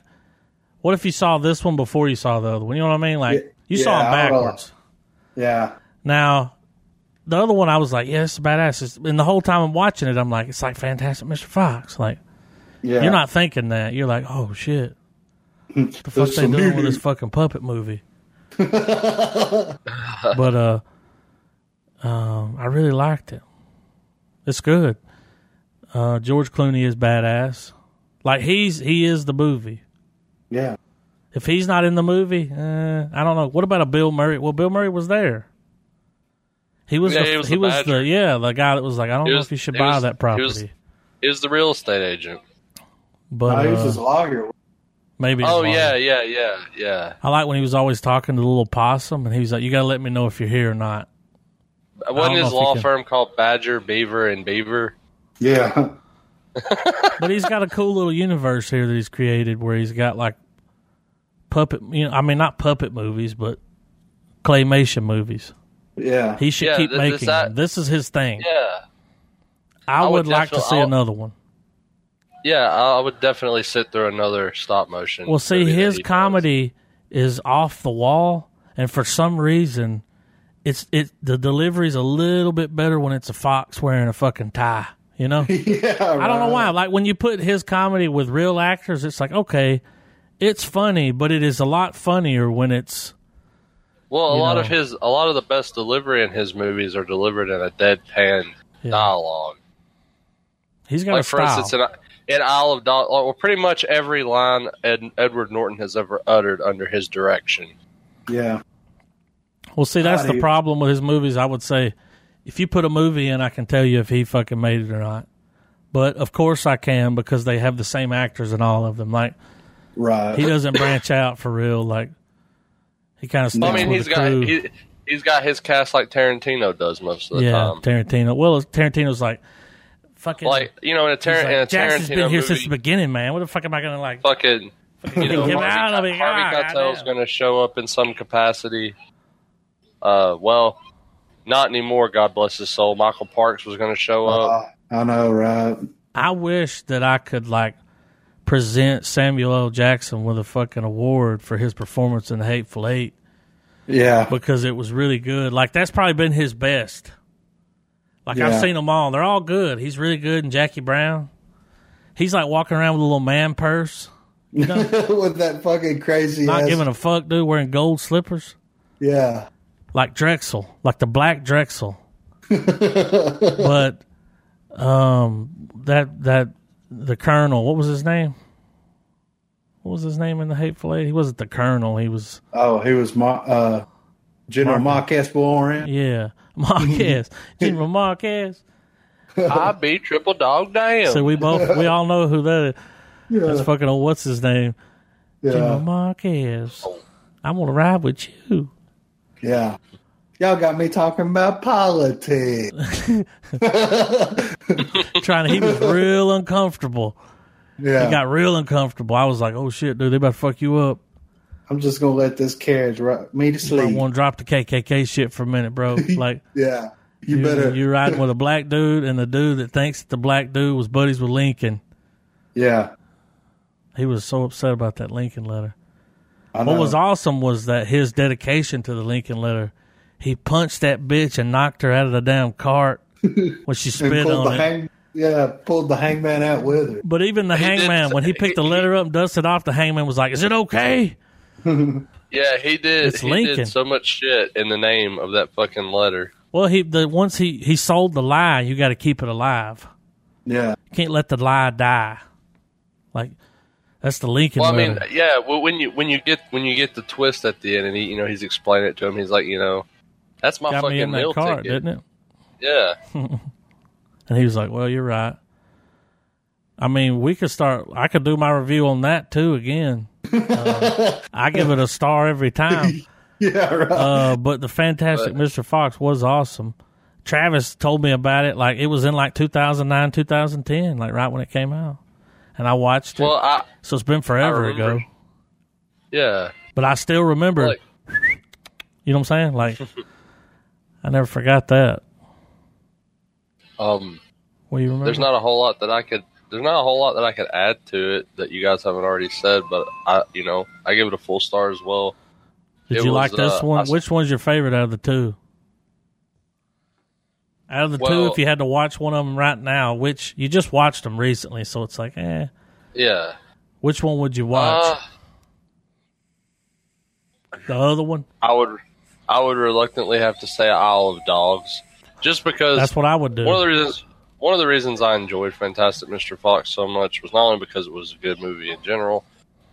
what if you saw this one before you saw the other one? You know what I mean? Like Yeah, you saw yeah, them I backwards. Yeah. Now, the other one, I was like, yeah, it's badass. It's, and the whole time I'm watching it, I'm like, it's like Fantastic Mr. Fox. Like, Yeah. you're not thinking that. You're like, oh shit, what the fuck they doing with this fucking puppet movie? but uh, um, I really liked it. It's good. Uh, George Clooney is badass. Like he's he is the movie. Yeah. If he's not in the movie, eh, I don't know. What about a Bill Murray? Well, Bill Murray was there. He was Yeah, the, he was he the was the yeah the guy that was like I don't He know was- if you should buy was- that property. he was- property, is the real estate agent. but No, he was uh, his lawyer. maybe. Oh his yeah, yeah, yeah, yeah. I like when he was always talking to the little possum, and he was like, "You got to let me know if you're here or not." Wasn't his law firm called Badger, Beaver, and Beaver? Yeah. But he's got a cool little universe here that he's created, where he's got like puppet. You know, I mean, not puppet movies, but claymation movies. Yeah. He should Yeah, keep th- making this- that- them. This is his thing. Yeah, I, I would would like to see I'll- another one. yeah. I I would definitely sit through another stop motion. Well, see, his he does. comedy is off the wall, and for some reason, it's it the delivery's a little bit better when it's a fox wearing a fucking tie. You know, yeah. I don't know why. Like when you put his comedy with real actors, it's like okay, it's funny, but it is a lot funnier when it's Well, a lot know. of his, a lot of the best delivery in his movies are delivered in a deadpan Yeah. dialogue. he's got Like a for style. instance, in, in Isle of Dog, well, pretty much every line Ed, Edward Norton has ever uttered under his direction. Yeah. Well, see, that's God, the he- problem with his movies. I would say, if you put a movie in, I can tell you if he fucking made it or not. But of course, I can because they have the same actors in all of them. Like Right. he doesn't branch out for real. Like he kind of sticks I mean, with he's the got he, he's got his cast like Tarantino does most of the time. yeah, time. Tarantino. Well, Tarantino's like fucking. Like you know, in a, he's Tar- like, in a Jackson's Tarantino been here movie, since the beginning, man. What the fuck am I gonna like? fucking you know, Get Harvey, out of it. Harvey God, Keitel's going to show up in some capacity. Uh, well, not anymore. God bless his soul. Michael Parks was going to show up. Uh, I know, right? I wish that I could like present Samuel L. Jackson with a fucking award for his performance in The Hateful Eight. Yeah. because it was really good. Like that's probably been his best. Like I've seen them all; they're all good. He's really good. And Jackie Brown, he's like walking around with a little man purse, You know? With that fucking crazy not ass- giving a fuck, dude, wearing gold slippers Yeah. Like Drexel, like the black Drexel. but um, that that the Colonel, what was his name? What was his name in the Hateful Eight? He wasn't the Colonel. He was Oh, he was Ma- uh, General Marquis Warren. yeah Marquis, General Marquis. I be triple dog damn. So we both we all know who that is. That's fucking old. What's his name? General Yeah. Marquis. I'm gonna ride with you. Yeah. Y'all got me talking about politics. Trying to. He was real uncomfortable. Yeah. He got real uncomfortable. I was like, oh shit, dude, they about to fuck you up. I'm just going to let this carriage rock me to sleep. I want to drop the KKK shit for a minute, bro. Like yeah. You, you, better. you're riding with a black dude, and the dude that thinks that the black dude was buddies with Lincoln. yeah. He was so upset about that Lincoln letter. I know. What was awesome was that his dedication to the Lincoln letter. He punched that bitch and knocked her out of the damn cart when she spit on the it. hang, yeah, pulled the hangman out with her. but even the He did- hangman, when he picked the letter up and dusted off, the hangman was like, "Is it okay?" yeah, he did. It's he Lincoln. did so much shit in the name of that fucking letter. Well, he the once he he sold the lie, you got to keep it alive. Yeah. You can't let the lie die. Like that's the Lincoln Well, I mean, letter. yeah. Well, when you when you get when you get the twist at the end, and he you know he's explaining it to him, he's like, you know, that's my Got fucking me in that meal cart, ticket. didn't it? Yeah. And he was like, "Well, you're right." I mean, we could start. I could do my review on that too again. Uh, I give it a star every time. Yeah, right. Uh, but the Fantastic But- Mr. Fox was awesome. Travis told me about it. Like it was in like 2009, 2010, like right when it came out, and I watched it. Well, I so it's been forever ago, yeah. but I still remember. Like, you know what I'm saying? Like I never forgot that. um, What do you remember? there's not a whole lot that I could. There's not a whole lot that I could add to it that you guys haven't already said, but I, you know, I give it a full star as well. Did it you was, like this uh, one? I- Which one's your favorite out of the two? Out of the two, if you had to watch one of them right now, which you just watched them recently, so it's like, eh, Yeah. which one would you watch? Uh, the other one? I would, I would reluctantly have to say Isle of Dogs, just because That's what I would do. one of the reasons. One of the reasons I enjoyed Fantastic Mr. Fox so much was not only because it was a good movie in general,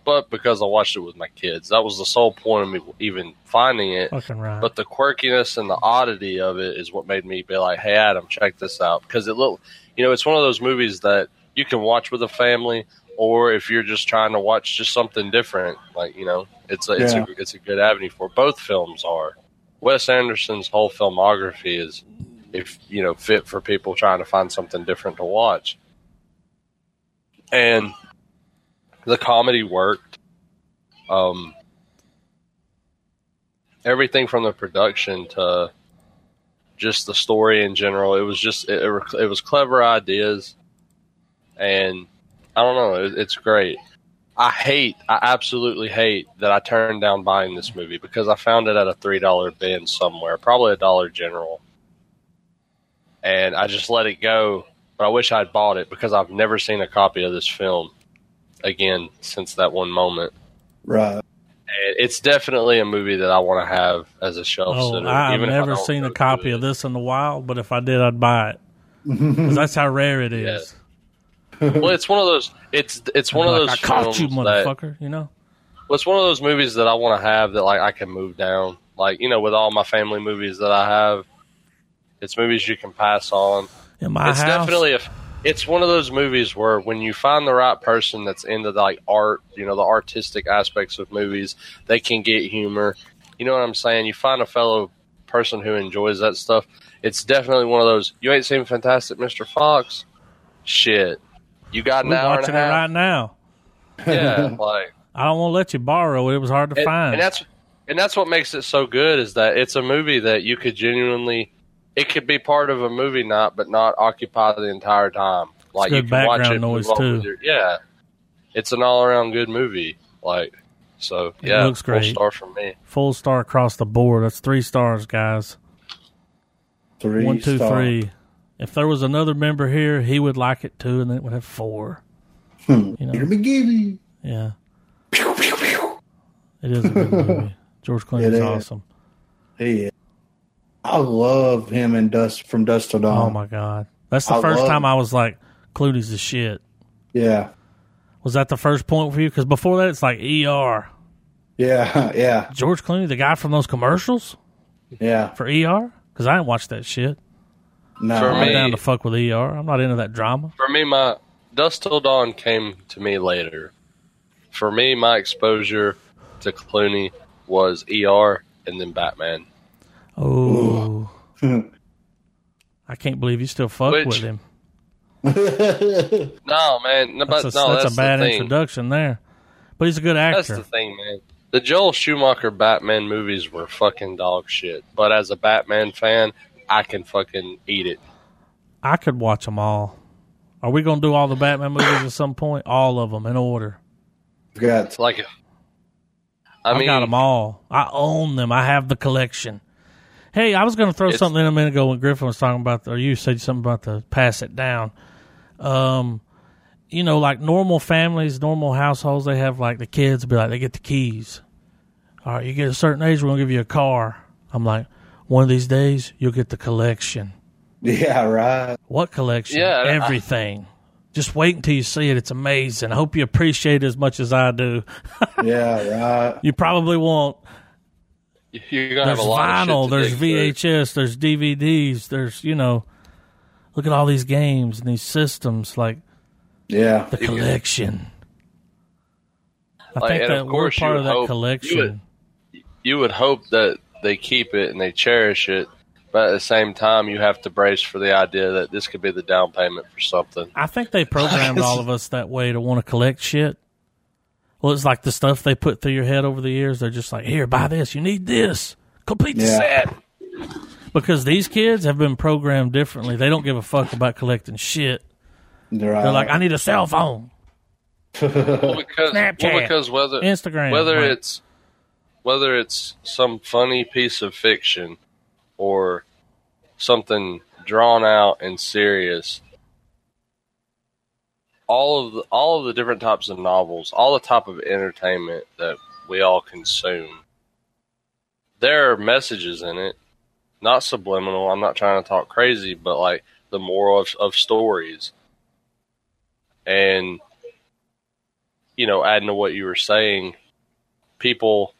but because I watched it with my kids. That was the sole point of me even finding it. Fucking right. But the quirkiness and the oddity of it is what made me be like, "Hey, Adam, check this out." Because it look, you know, it's one of those movies that you can watch with a family, or if you're just trying to watch just something different, like you know, it's a it's Yeah. a it's a good avenue for. Both films are. Wes Anderson's whole filmography is, if you know, fit for people trying to find something different to watch. And the comedy worked. Um, everything from the production to just the story in general. It was just it, it, was clever ideas, and I don't know. It, it's great. I hate, I absolutely hate that I turned down buying this movie because I found it at a three dollar bin somewhere, probably a Dollar General, and I just let it go. But I wish I'd bought it because I've never seen a copy of this film again since that one moment. Right. And it's definitely a movie that I want to have as a shelf Oh, sitter. I've even if I never seen a copy of this in the wild, but if I did, I'd buy it. 'Cause that's how rare it is. Well, it's one of those. It's it's one I'd of be those I caught you, films that. You know. well, it's one of those movies that I want to have that like I can move down. Like you know, with all my family movies that I have, it's movies you can pass on. In my it's house, definitely a. It's one of those movies where when you find the right person that's into like art, you know, the artistic aspects of movies, they can get humor. You know what I'm saying? You find a fellow person who enjoys that stuff. It's definitely one of those. You ain't seen Fantastic Mr. Fox? Shit, you got an we're hour watching and it a right now. Yeah, like I don't want to let you borrow it. It was hard to and, find. and that's and that's what makes it so good is that it's a movie that you could genuinely. It could be part of a movie night, but not occupy the entire time. Like good you can watch background it, noise, move too. your- yeah, it's an all around good movie. Like so, It yeah, looks full great. star from me. Full star across the board. That's three stars, guys. Three One, two, star. three. If there was another member here, he would like it too, and then it would have four. Hmm. You Peter know, yeah, Pew, pew, pew. it is a good movie. George It Clooney's is. awesome. He is. I love him in Dust from Dust to Dawn. Oh my god, that's the I first love- time I was like, Clooney's the shit. Yeah. Was that the first point for you? Because before that, it's like ER. Yeah. Yeah. George Clooney, the guy from those commercials Yeah. for ER. Because I didn't watch that shit. No. For I'm me- down to fuck with ER. I'm not into that drama. For me, my Dusk Till Dawn came to me later. For me, my exposure to Clooney was ER and then Batman. Oh, I can't believe you still fuck Which- with him. No, man, no, but That's a, no, that's that's a bad the thing. introduction there. But he's a good actor. That's actor. the thing, man. The Joel Schumacher Batman movies were fucking dog shit. But as a Batman fan, I can fucking eat it. I could watch them all. Are we going to do all the Batman movies at some point? All of them in order. Got Like, I I mean, got them all. I own them. I have the collection. Hey, I was going to throw It's- something in a minute ago when Griffin was talking about, the, or you said something about the pass it down. Um, you know, like normal families, normal households, they have like the kids be like, they get the keys. All right, you get a certain age, we're going to give you a car. I'm like, one of these days, you'll get the collection. yeah, right. What collection? Yeah, I- Everything. Just wait until you see it. It's amazing. I hope you appreciate it as much as I do. Yeah, right. You probably won't. You're gonna There's have a lot vinyl, of shit there's dig through. VHS, there's DVDs, there's, you know, look at all these games and these systems, like Yeah. the collection. I Like, think that of we're part of that hope- you collection. would- You would hope that they keep it and they cherish it, but at the same time, you have to brace for the idea that this could be the down payment for something. I think they programmed all of us that way to want to collect shit. Well, it's like the stuff they put through your head over the years. They're just like, here, buy this. You need this. Complete the Yeah. set. Because these kids have been programmed differently. They don't give a fuck about collecting shit. Right. They're like, I need a cell phone, Well, because Snapchat, well, because whether Instagram. whether Like, it's whether it's some funny piece of fiction or something drawn out and serious all of the all of the different types of novels all the type of entertainment that we all consume there are messages in it not subliminal i'm not trying to talk crazy but like the moral of, of stories and you know adding to what you were saying people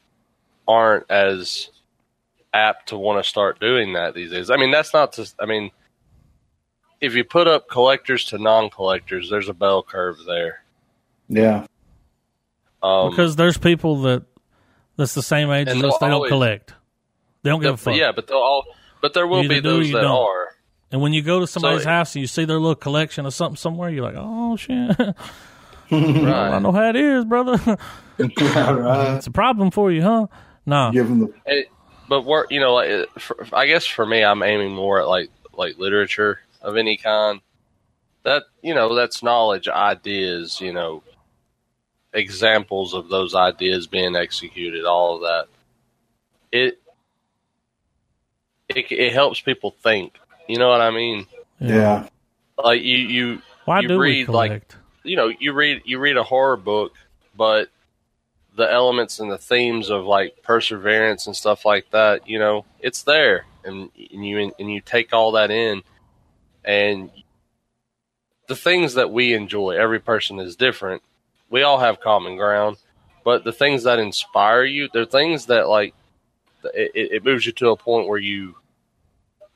aren't as apt to want to start doing that these days. I mean, that's not to. I mean, if you put up collectors to non-collectors, there's a bell curve there. yeah. Um, because there's people that that's the same age as And us. they'll don't collect. They don't give a the- fuck. yeah, but they'll all. But there will You be do or those that don't. are. And when you go to somebody's So- house and you see their little collection of something somewhere, you're like, oh shit, I Right. know how it is, brother. yeah, right. it's a problem for you, huh? No. Give them the And, but work, you know, like for, I guess for me, I'm aiming more at like like literature of any kind. That you know, that's knowledge, ideas, you know, examples of those ideas being executed, all of that. It it, it helps people think. You know what I mean? Yeah. Like you you Why you do we read like collect? you know you read you read a horror book, but the elements and the themes of like perseverance and stuff like that, you know, it's there, and, and you and you take all that in, and the things that we enjoy. Every person is different. We all have common ground, but the things that inspire you, they're things that like it, it it moves you to a point where you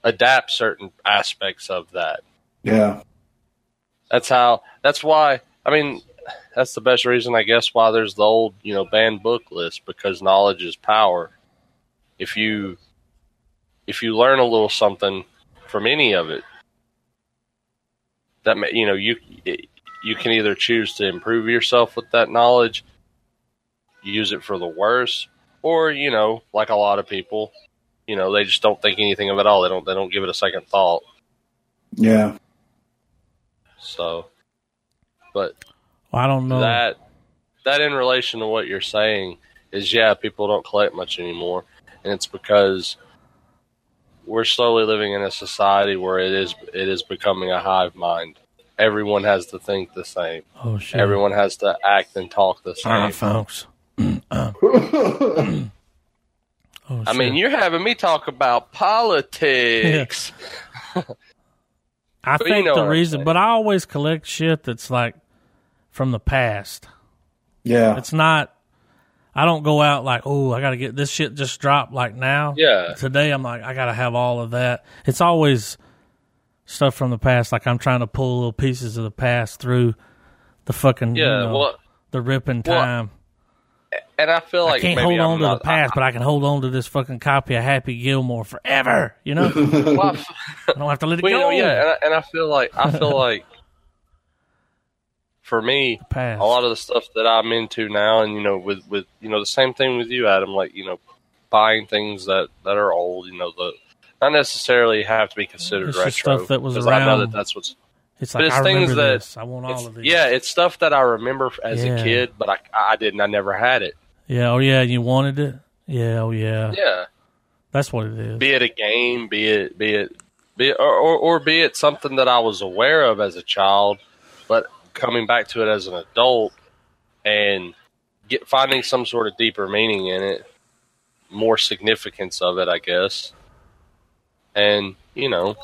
adapt certain aspects of that. Yeah. That's how. That's why. I mean, that's the best reason, I guess, why there's the old, you know, banned book list because knowledge is power. If you, if you learn a little something from any of it, that may, you know you you can either choose to improve yourself with that knowledge, use it for the worse, or you know, like a lot of people, you know, they just don't think anything of it all. They don't they don't give it a second thought. Yeah. So, but I don't know. that that in relation to what you're saying is yeah people don't collect much anymore and it's because we're slowly living in a society where it is it is becoming a hive mind everyone has to think the same oh shit! everyone has to act and talk the same. All right, folks. Uh, oh, i mean you're having me talk about politics I but you think know the reason, but I always collect shit that's like from the past. yeah. It's not. I don't go out like, oh, I got to get this shit just dropped like now. yeah Today, I'm like, I got to have all of that. It's always stuff from the past. Like I'm trying to pull little pieces of the past through the fucking, you yeah know, well the ripping well, time. and i feel like I can't maybe hold I'm on to not, the past, but I can hold on to this fucking copy of Happy Gilmore forever. You know, well, I don't have to let it Well, you go. know, yeah, and I, and I feel like I feel like for me, a lot of the stuff that I'm into now, and you know, with with you know the same thing with you, Adam. Like you know, buying things that that are old. You know, the not necessarily have to be considered It's retro. stuff that was 'cause I know that that's what's. It's like it's I things that- this. I want all of these. yeah, it's stuff that I remember as Yeah. a kid, but I I didn't. I never had it. Yeah. Oh yeah. You wanted it. Yeah. Oh yeah. Yeah, That's what it is. be it a game, be it be it be it, or, or or be it something that I was aware of as a child, but coming back to it as an adult and get finding some sort of deeper meaning in it, more significance of it, I guess. And you know,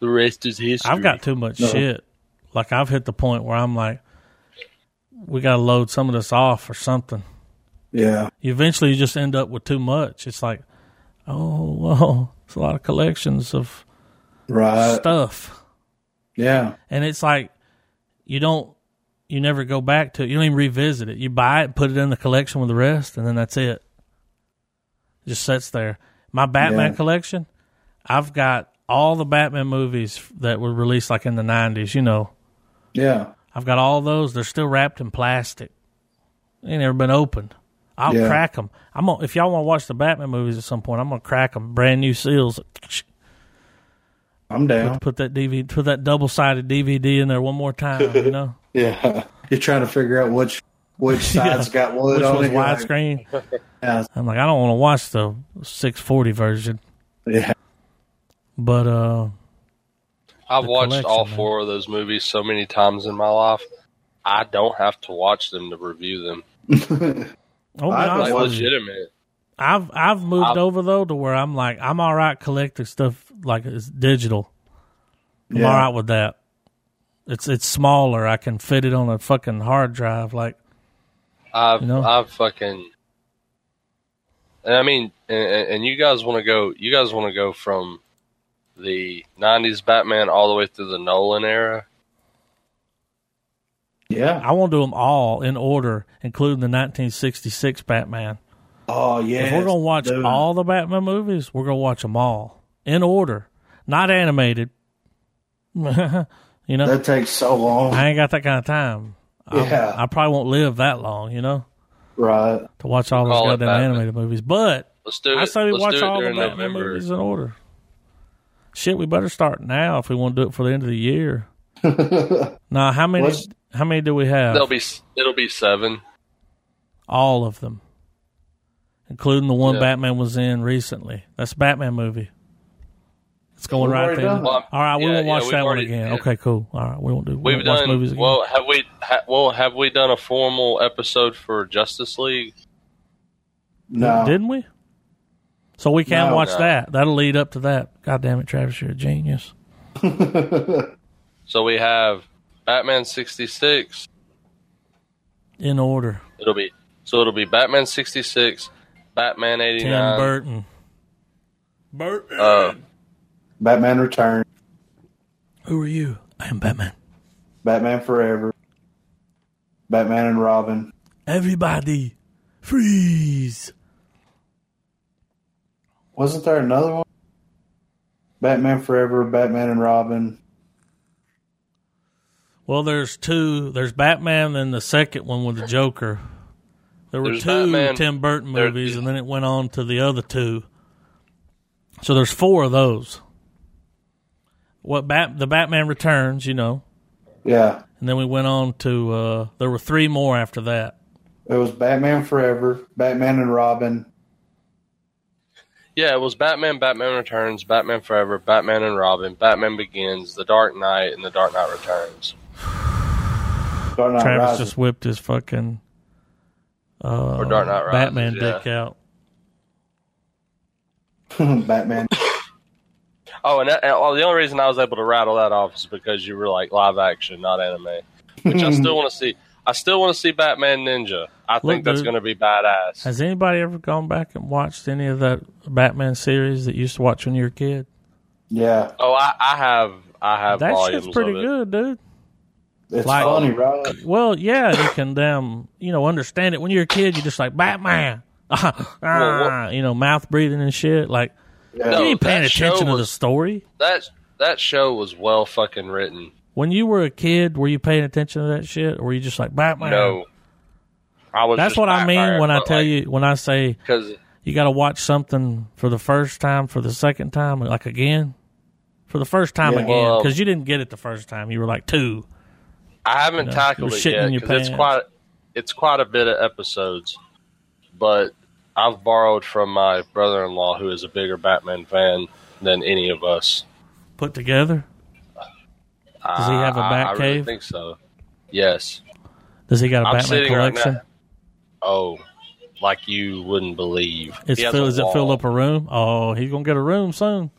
the rest is history. I've got too much No. shit. Like I've hit the point where I'm like, we got to load some of this off or something. Yeah. Eventually, you just end up with too much. It's like, oh well, it's a lot of collections of Right. stuff, Yeah. and it's like you don't, you never go back to it. You don't even revisit it. You buy it, put it in the collection with the rest, and then that's it. It just sits there. My Batman Yeah. collection, I've got all the Batman movies that were released like in the '90s. You know, Yeah. I've got all those. They're still wrapped in plastic. They Ain't never been opened. I'll Yeah. crack them. I'm gonna, if y'all want to watch the Batman movies at some point, I'm gonna crack them. Brand new seals. I'm down. Put that DVD, put that double sided DVD in there one more time. You know, Yeah. You're trying to figure out which which side's got wood which on one's it. You're like, widescreen. Yeah. I'm like, I don't want to watch the 640 version, Yeah. but uh, I've watched all collection, man. four of those movies so many times in my life. I don't have to watch them to review them. I'll be I've Like watched- with you. legitimate. I've I've moved I've- over though to where I'm like I'm all right collecting stuff like it's digital. I'm Yeah. all right with that. It's it's smaller. I can fit it on a fucking hard drive. Like I've You know? I've fucking and I mean and, and you guys want to go you guys want to go from the 90s Batman all the way through the Nolan era Yeah. I want to do them all in order, including the 1966 Batman. Oh yeah. if we're gonna watch all the Batman movies, we're gonna watch them all in order, not animated. you know, that takes so long. I ain't got that kind of time. I'm- Yeah. I probably won't live that long. You know. right. to watch all those Call goddamn animated movies. But Let's do it. I say we Let's watch do it all the during Batman November. movies in order. Shit, we better start now if we want to do it for the end of the year. now, how many? What's- How many do we have? There'll be it'll be seven. all of them, including the one Yeah. Batman was in recently. That's a Batman movie. It's going right there. Well, All right, we yeah, won't watch we've that one already- again. yeah. Okay, cool. All right, we won't do. We We've won't watch done movies again. well. Have we? Ha, well, have we done a formal episode for Justice League? no. Didn't we? So we can No. watch No. that. That'll lead up to that. God damn it, Travis, you're a genius. So we have Batman sixty six. In order, It'll be so it'll be Batman sixty six, Batman eighty Tim nine. Burton. Burton. Uh, Batman Return, Who are you? I am Batman. Batman Forever, Batman and Robin, Everybody, freeze. Wasn't there another one? Batman Forever, Batman and Robin. Well, there's two. There's Batman and the second one with the Joker. There were There's two Batman. Tim Burton There- movies, and then it went on to the other two. So there's four of those. What Bat the Batman Returns, you know, Yeah. and then we went on to uh, there were three more after that. It was Batman Forever, Batman and Robin. yeah, it was Batman, Batman Returns, Batman Forever, Batman and Robin, Batman Begins, The Dark Knight, and The Dark Knight Returns. Dark Knight Travis Rises. just whipped his fucking uh, Or Dark Knight Rises, Batman yeah. dick out. Batman. Oh, and, that, and the only reason I was able to rattle that off is because you were like live action, not anime, which I still want to see. I still want to see Batman Ninja. I think Look, that's going to be badass. Has anybody ever gone back and watched any of that Batman series that you used to watch when you were a kid? Yeah. Oh, I, I have, I have That volumes shit's pretty of it. good, dude. It's Like- funny, right? Well, yeah, you can damn, you know, understand it. When you're a kid, you're just like Batman, ah, you know, mouth breathing and shit. Like Yeah. No. you ain't paying that show attention to the story. That that show was well fucking written. When you were a kid, were you paying attention to that shit, or were you just like Batman? No, I was. That's what I mean when I tell you when I say because you got to watch something for the first time, for the second time, like again, for the first time Yeah. again, Well, because you didn't get it the first time. You were like two. I haven't know, tackled you're it yet your because it's quite it's quite a bit of episodes. But I've borrowed from my brother-in-law, who is a bigger Batman fan than any of us. Put together? Does he have a I- Bat I, really cave? think so. Yes. Does he got a I'm Batman right collection? now. Oh, like you wouldn't believe. It's fill, a is it fill up a room? Oh, he's gonna get a room soon.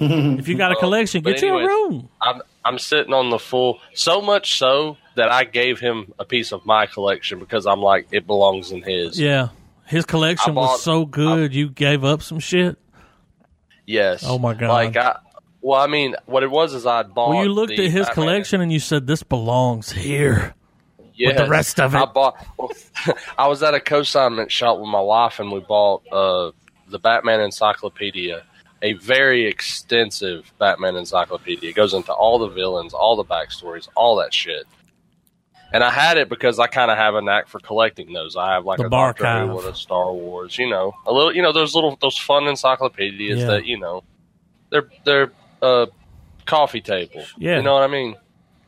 if you got a collection, but get you a room. I'm I'm sitting on the full so much so that I gave him a piece of my collection because I'm like it belongs in his. Yeah, his collection bought- was so good. you gave up some shit. Yes. Oh, my God. Like I well, I mean, what it was is I bought. Well, you looked the at his collection and you said, "This belongs here." Yeah with the rest of it. I bought. I was at a consignment shop with my wife, and we bought uh, the Batman Encyclopedia, a very extensive Batman Encyclopedia. It goes into all the villains, all the backstories, all that shit. And I had it because I kind of have a knack for collecting those. I have like The a Doctor. Who a Star Wars, you know, a little, you know, those little, those fun encyclopedias Yeah. that you know, they're they're uh, coffee table. Yeah. you know what I mean.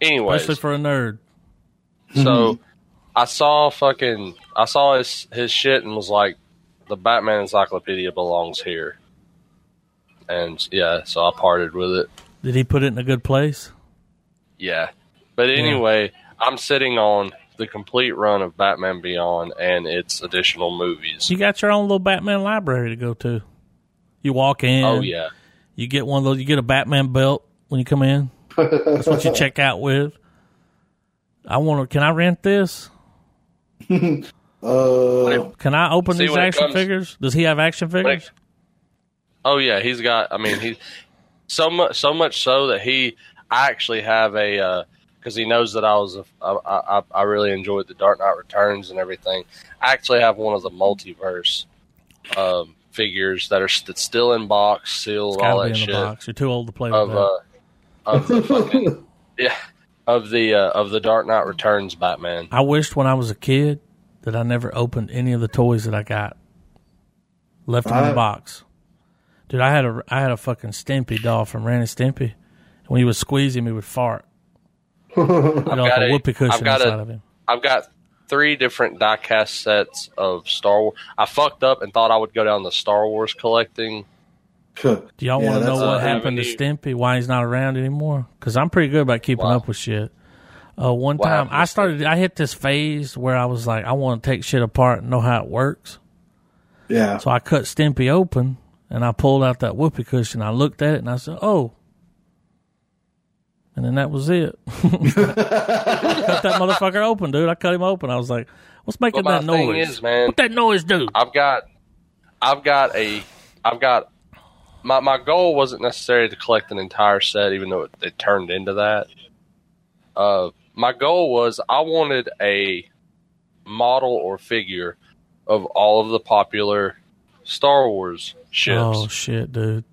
Anyways, Especially for a nerd. so I saw fucking I saw his his shit and was like, the Batman Encyclopedia belongs here. And yeah, so I parted with it. Did he put it in a good place? Yeah. But anyway, I'm sitting on the complete run of Batman Beyond and its additional movies. You got your own little Batman library to go to. You walk in. Oh yeah. You get one of those. You get a Batman belt when you come in. That's what you check out with. I want to. Can I rent this? Uh, Can I open these action comes- figures? Does he have action figures? Oh yeah, he's got. I mean, he so much so much so that he. I actually have a because he knows that I was. A, I, I I really enjoyed the Dark Knight Returns and everything. I actually have one of the multiverse um, figures that are st- still in box, sealed, It's all that be in shit. the box. You're too old to play with Of that. uh, of the fucking yeah of the uh, of the Dark Knight Returns Batman. I wished when I was a kid that I never opened any of the toys that I got. left him in the box. Dude, I had a I had a fucking Stimpy doll from Ren and Stimpy. When he would squeeze him, he would fart. He had like got a a- whoopee cushion I've got inside a- of him. I've got three different diecast sets of Star Wars. I fucked up and thought I would go down the Star Wars collecting. Do y'all Yeah, want to know what happened to avenue. Stimpy? Why he's not around anymore? Because I'm pretty good about keeping Wow. up with shit. Uh, one What time, I started. I hit this phase where I was like, I want to take shit apart and know how it works. Yeah. So I cut Stimpy open and I pulled out that whoopee cushion. I looked at it and I said, "Oh." And then that was it. cut that motherfucker open, dude. I cut him open. I was like, "What's making that noise? is, man, what that noise do?" I've got, I've got a, I've got. My my goal wasn't necessarily to collect an entire set, even though it, it turned into that. Uh, my goal was I wanted a model or figure of all of the popular Star Wars ships. Oh shit, dude.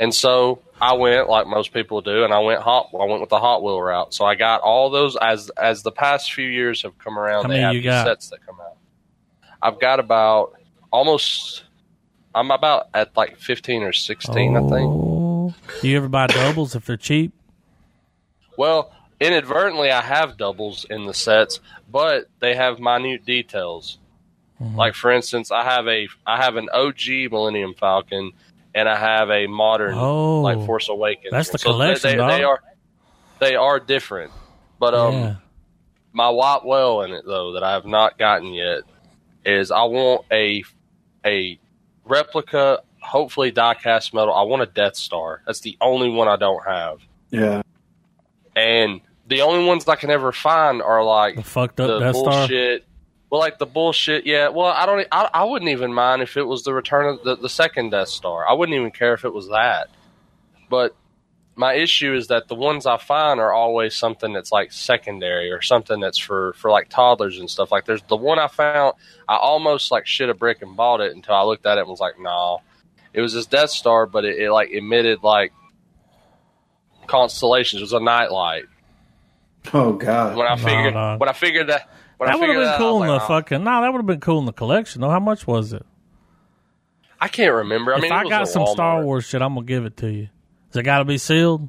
And so I went like most people do, and I went hot. I went with the Hot Wheel route. So I got all those as as the past few years have come around. How many you got? sets that come out. I've got about almost. I'm about at like 15 or 16, I think. Oh. Do you ever buy doubles if they're cheap? Well, inadvertently, I have doubles in the sets, but they have minute details. Mm-hmm. Like for instance, I have a I have an OG Millennium Falcon, and I have a modern Oh. like Force Awakens. That's the So collection, They, dog. they are they are different, but um, yeah. my white well in it though that I have not gotten yet is I want a a replica, hopefully die-cast metal. I want a Death Star. That's the only one I don't have, Yeah. and the only ones I can ever find are like The fucked up the Death Star. Bullshit. Well, like the bullshit. Yeah. Well, I don't. I, I wouldn't even mind if it was the return of the, the second Death Star. I wouldn't even care if it was that. But my issue is that the ones I find are always something that's like secondary or something that's for for like toddlers and stuff. Like there's the one I found. I almost like shit a brick and bought it until I looked at it and was like, no. It was this Death Star, but it, it like emitted like constellations. It was a nightlight. Oh God. When I No, figured no. when I figured that when that would have been that, cool was in the "Oh." fucking. No, that would have been cool in the collection. though. how much was it? I can't remember. I mean, if it I got a some Star Wars shit, I'm gonna give it to you. Does it got to be sealed?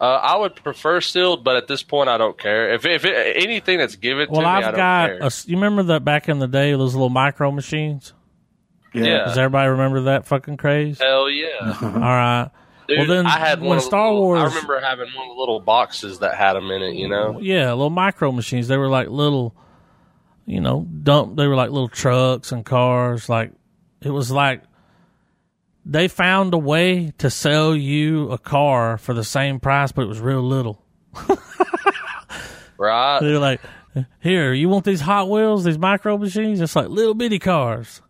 Uh, I would prefer sealed, but at this point, I don't care. If if it, anything that's given Well, to me, I I've don't got. care. A, you remember that back in the day, those little micro machines? Yeah. Does everybody remember that fucking craze? Hell yeah! All right. Dude, Well, then, I had when one Star little- Wars- I remember having one of the little boxes that had them in it. You know, Yeah, little micro machines. They were like little, you know, dump. They were like little trucks and cars. Like it was like they found a way to sell you a car for the same price, but it was real little. right? They were like, "Here, you want these Hot Wheels, these micro machines? It's like little bitty cars."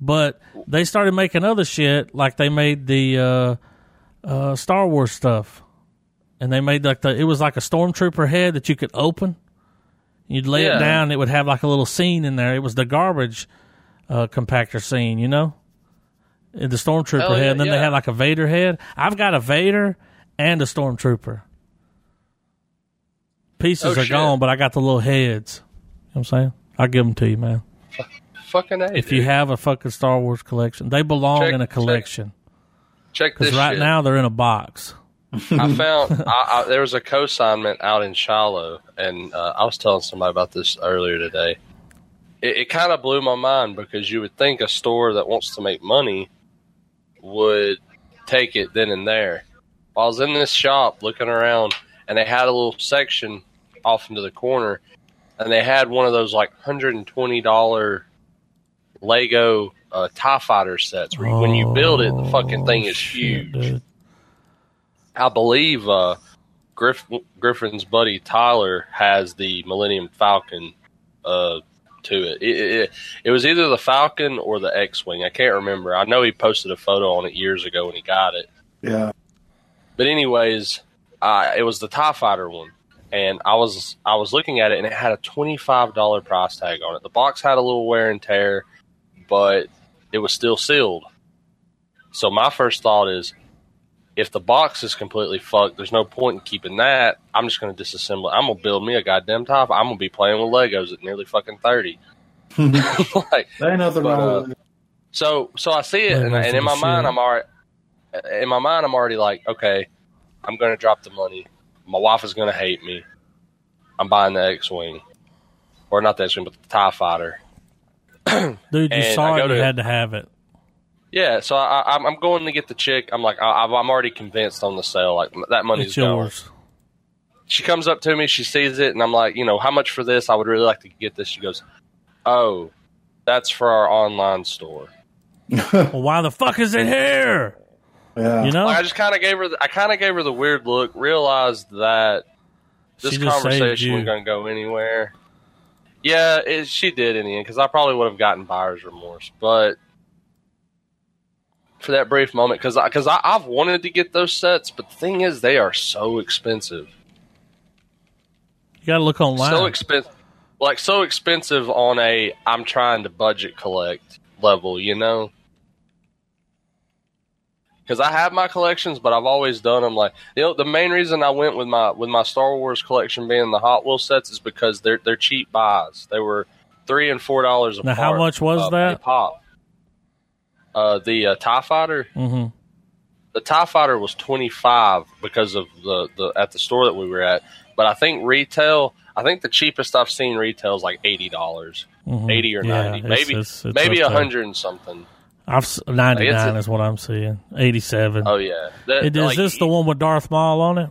But they started making other shit, like they made the uh, uh, Star Wars stuff, and they made like the. It was like a stormtrooper head that you could open. You'd lay Yeah. it down, it would have like a little scene in there. It was the garbage uh, compactor scene, you know, In the stormtrooper Hell head. yeah, and then they had like a Vader head. I've got a Vader and a stormtrooper. Pieces Oh, are shit. gone, but I got the little heads. You know what I'm saying? I'll give them to you, man. Fucking a, If dude. you have a fucking Star Wars collection, they belong Check- in a collection. check Because this right shit. now they're in a box. I found I, I, there was a co-signment out in Shiloh, and uh, I was telling somebody about this earlier today. It, it kind of blew my mind because you would think a store that wants to make money would take it then and there. I was in this shop looking around, and they had a little section off into the corner, and they had one of those like hundred and twenty dollar Lego uh, Tie Fighter sets. Where you, when you build it, the fucking thing Oh, is shit, huge. dude. I believe uh, Griff, Griffin's buddy Tyler has the Millennium Falcon uh, to it. It, it. it was either the Falcon or the X-wing. I can't remember. I know he posted a photo on it years ago when he got it. Yeah. But anyways, uh, it was the Tie Fighter one, and I was I was looking at it, and it had a twenty five dollar price tag on it. The box had a little wear and tear, but it was still sealed. So my first thought is, if the box is completely fucked, there's no point in keeping that. I'm just going to disassemble it. I'm going to build me a goddamn top. I'm going to be playing with Legos at nearly fucking thirty. like, There ain't nothing But, wrong uh, it. So so I see it, and, and in my mind, shit. I'm already in my mind, I'm already like, okay, I'm going to drop the money. My wife is going to hate me. I'm buying the X-wing, or not the X-wing, but the Tie Fighter. Dude, you saw I go it. You to- had to have it. Yeah, so I, I'm, I'm going to get the chick. I'm like, I, I'm already convinced on the sale. Like that money's It's going. yours. She comes up to me, she sees it, and I'm like, you know, how much for this? I would really like to get this. She goes, oh, that's for our online store. Well, why the fuck is it here? Yeah. You know, Like, I just kind of gave her, the, I kind of gave her the weird look. Realized that this She just saved conversation wasn't going to go anywhere. Yeah, it, she did in the end because I probably would have gotten buyer's remorse, but for that brief moment, because because I, I've wanted to get those sets, but the thing is, they are so expensive, you got to look online. so expensive, like so expensive on a I'm trying to budget collect level, you know. Because I have my collections, but I've always done them like you know. The main reason I went with my with my Star Wars collection being the Hot Wheels sets is because they're they're cheap buys. They were three and four dollars a Now, how much was uh, that? pop? Uh, the uh, Tie Fighter. Mm-hmm. The Tie Fighter was twenty five because of the, the at the store that we were at. But I think retail. I think the cheapest I've seen retail is like eighty dollars, hmm eighty or Yeah, ninety, it's- maybe it's- it's maybe a hundred and something. I've 99 Like, it's is what I'm seeing. 87. Oh yeah, That- It- is like, this the one with Darth Maul on it?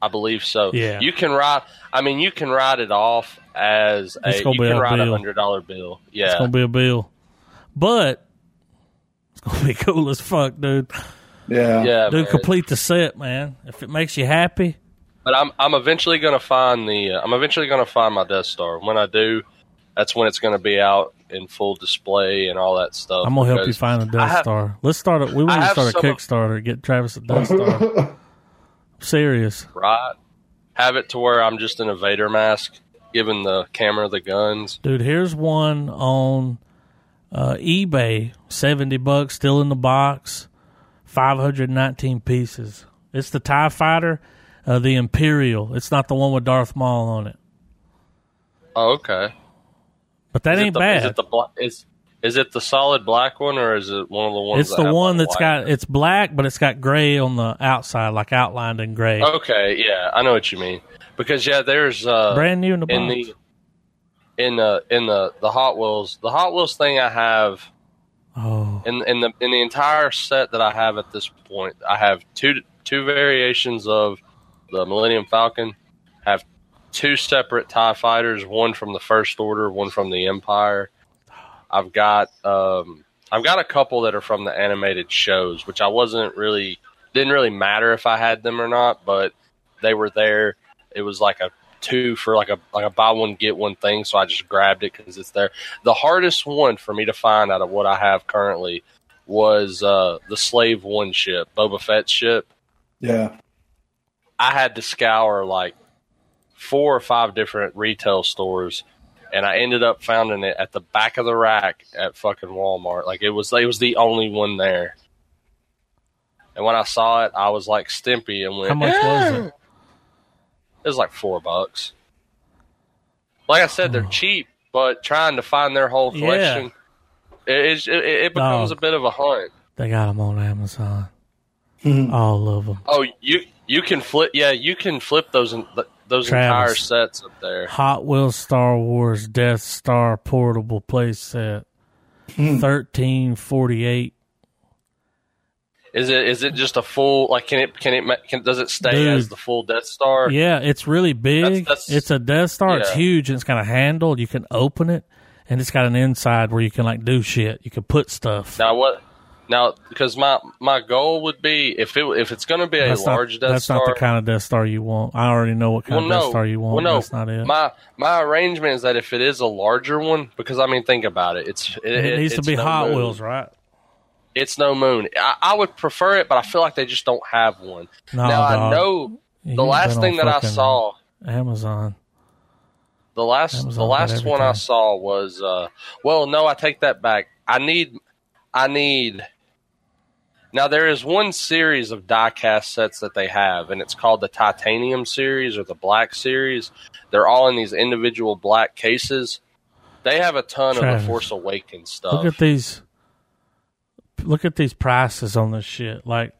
I believe so. Yeah. You can write. I mean, you can write it off as a. It's gonna You be can a write a bill. hundred dollar bill. Yeah. It's gonna be a bill, but it's gonna be cool as fuck, dude. Yeah. yeah. Dude, man. complete the set, man. If it makes you happy, But I'm I'm eventually gonna find the. Uh, I'm eventually gonna find my Death Star. When I do, that's when it's gonna be out in full display and all that stuff. I'm gonna help you find a Death have- Star. Let's start it. We want to start a some of- Kickstarter. Get Travis a Death Star. Serious. Right. Have it to where I'm just in a Vader mask, giving the camera the guns. Dude, here's one on uh, eBay, seventy bucks, still in the box, five hundred nineteen pieces. It's the Tie Fighter, uh, the Imperial. It's not the one with Darth Maul on it, Oh, okay. But that Is ain't the, bad. Is it the bla- is is it the solid black one or is it one of the ones? it's the one that's got it's black, but it's got gray on the outside, like outlined in gray. Okay, yeah, I know what you mean. Because yeah, there's uh, Brand new in the box. in the in the in the the Hot Wheels the Hot Wheels thing I have oh, in in the in the entire set that I have at this point, I have two two variations of the Millennium Falcon. Two separate Tie Fighters, one from the First Order, one from the Empire. I've got um, I've got a couple that are from the animated shows, which I wasn't really didn't really matter if I had them or not, but they were there. It was like a two for like a like a buy one get one thing, so I just grabbed it because it's there. The hardest one for me to find out of what I have currently was uh, the Slave One ship, Boba Fett ship. Yeah. I had to scour like four or five different retail stores, and I ended up finding it at the back of the rack at fucking Walmart. Like it was, it was the only one there. And when I saw it, I was like Stimpy and went. how much was it? It was like four bucks. Like I said, they're cheap, but trying to find their whole Yeah. collection, it, it, it becomes Dog. a bit of a hunt. They got them on Amazon. Mhm. All of them. Oh, you you can flip. Yeah, you can flip those in, those Travis. entire sets up there. Hot Wheels Star Wars Death Star portable playset. Hmm. Thirteen forty eight. Is it is it just a full like can it can it ma- can does it stay Dude. as the full Death Star? Yeah, it's really big. That's- that's- it's a Death Star. It's huge and it's got a handle. You can open it, and it's got an inside where you can like do shit. You can put stuff. Now what? Now because my my goal would be if it if it's going to be a that's large not, Death that's Star. not the kind of Death Star you want. I already know what kind well, of no, Death Star you want. well, no, That's not it. My my arrangement is that if it is a larger one, because I mean, think about it. It's it, it needs to it's be no Hot moon. Wheels, right? It's no moon. I, I would prefer it, but I feel like they just don't have one. No, now I dog. know You the last thing that I saw. Amazon. The last Amazon the last one I saw was uh well no I take that back. I need I need now there is one series of diecast sets that they have and it's called the titanium series or the black series. They're all in these individual black cases They have a ton Travis. of the Force Awakens stuff. Look at these. Look at these prices on this shit. Like,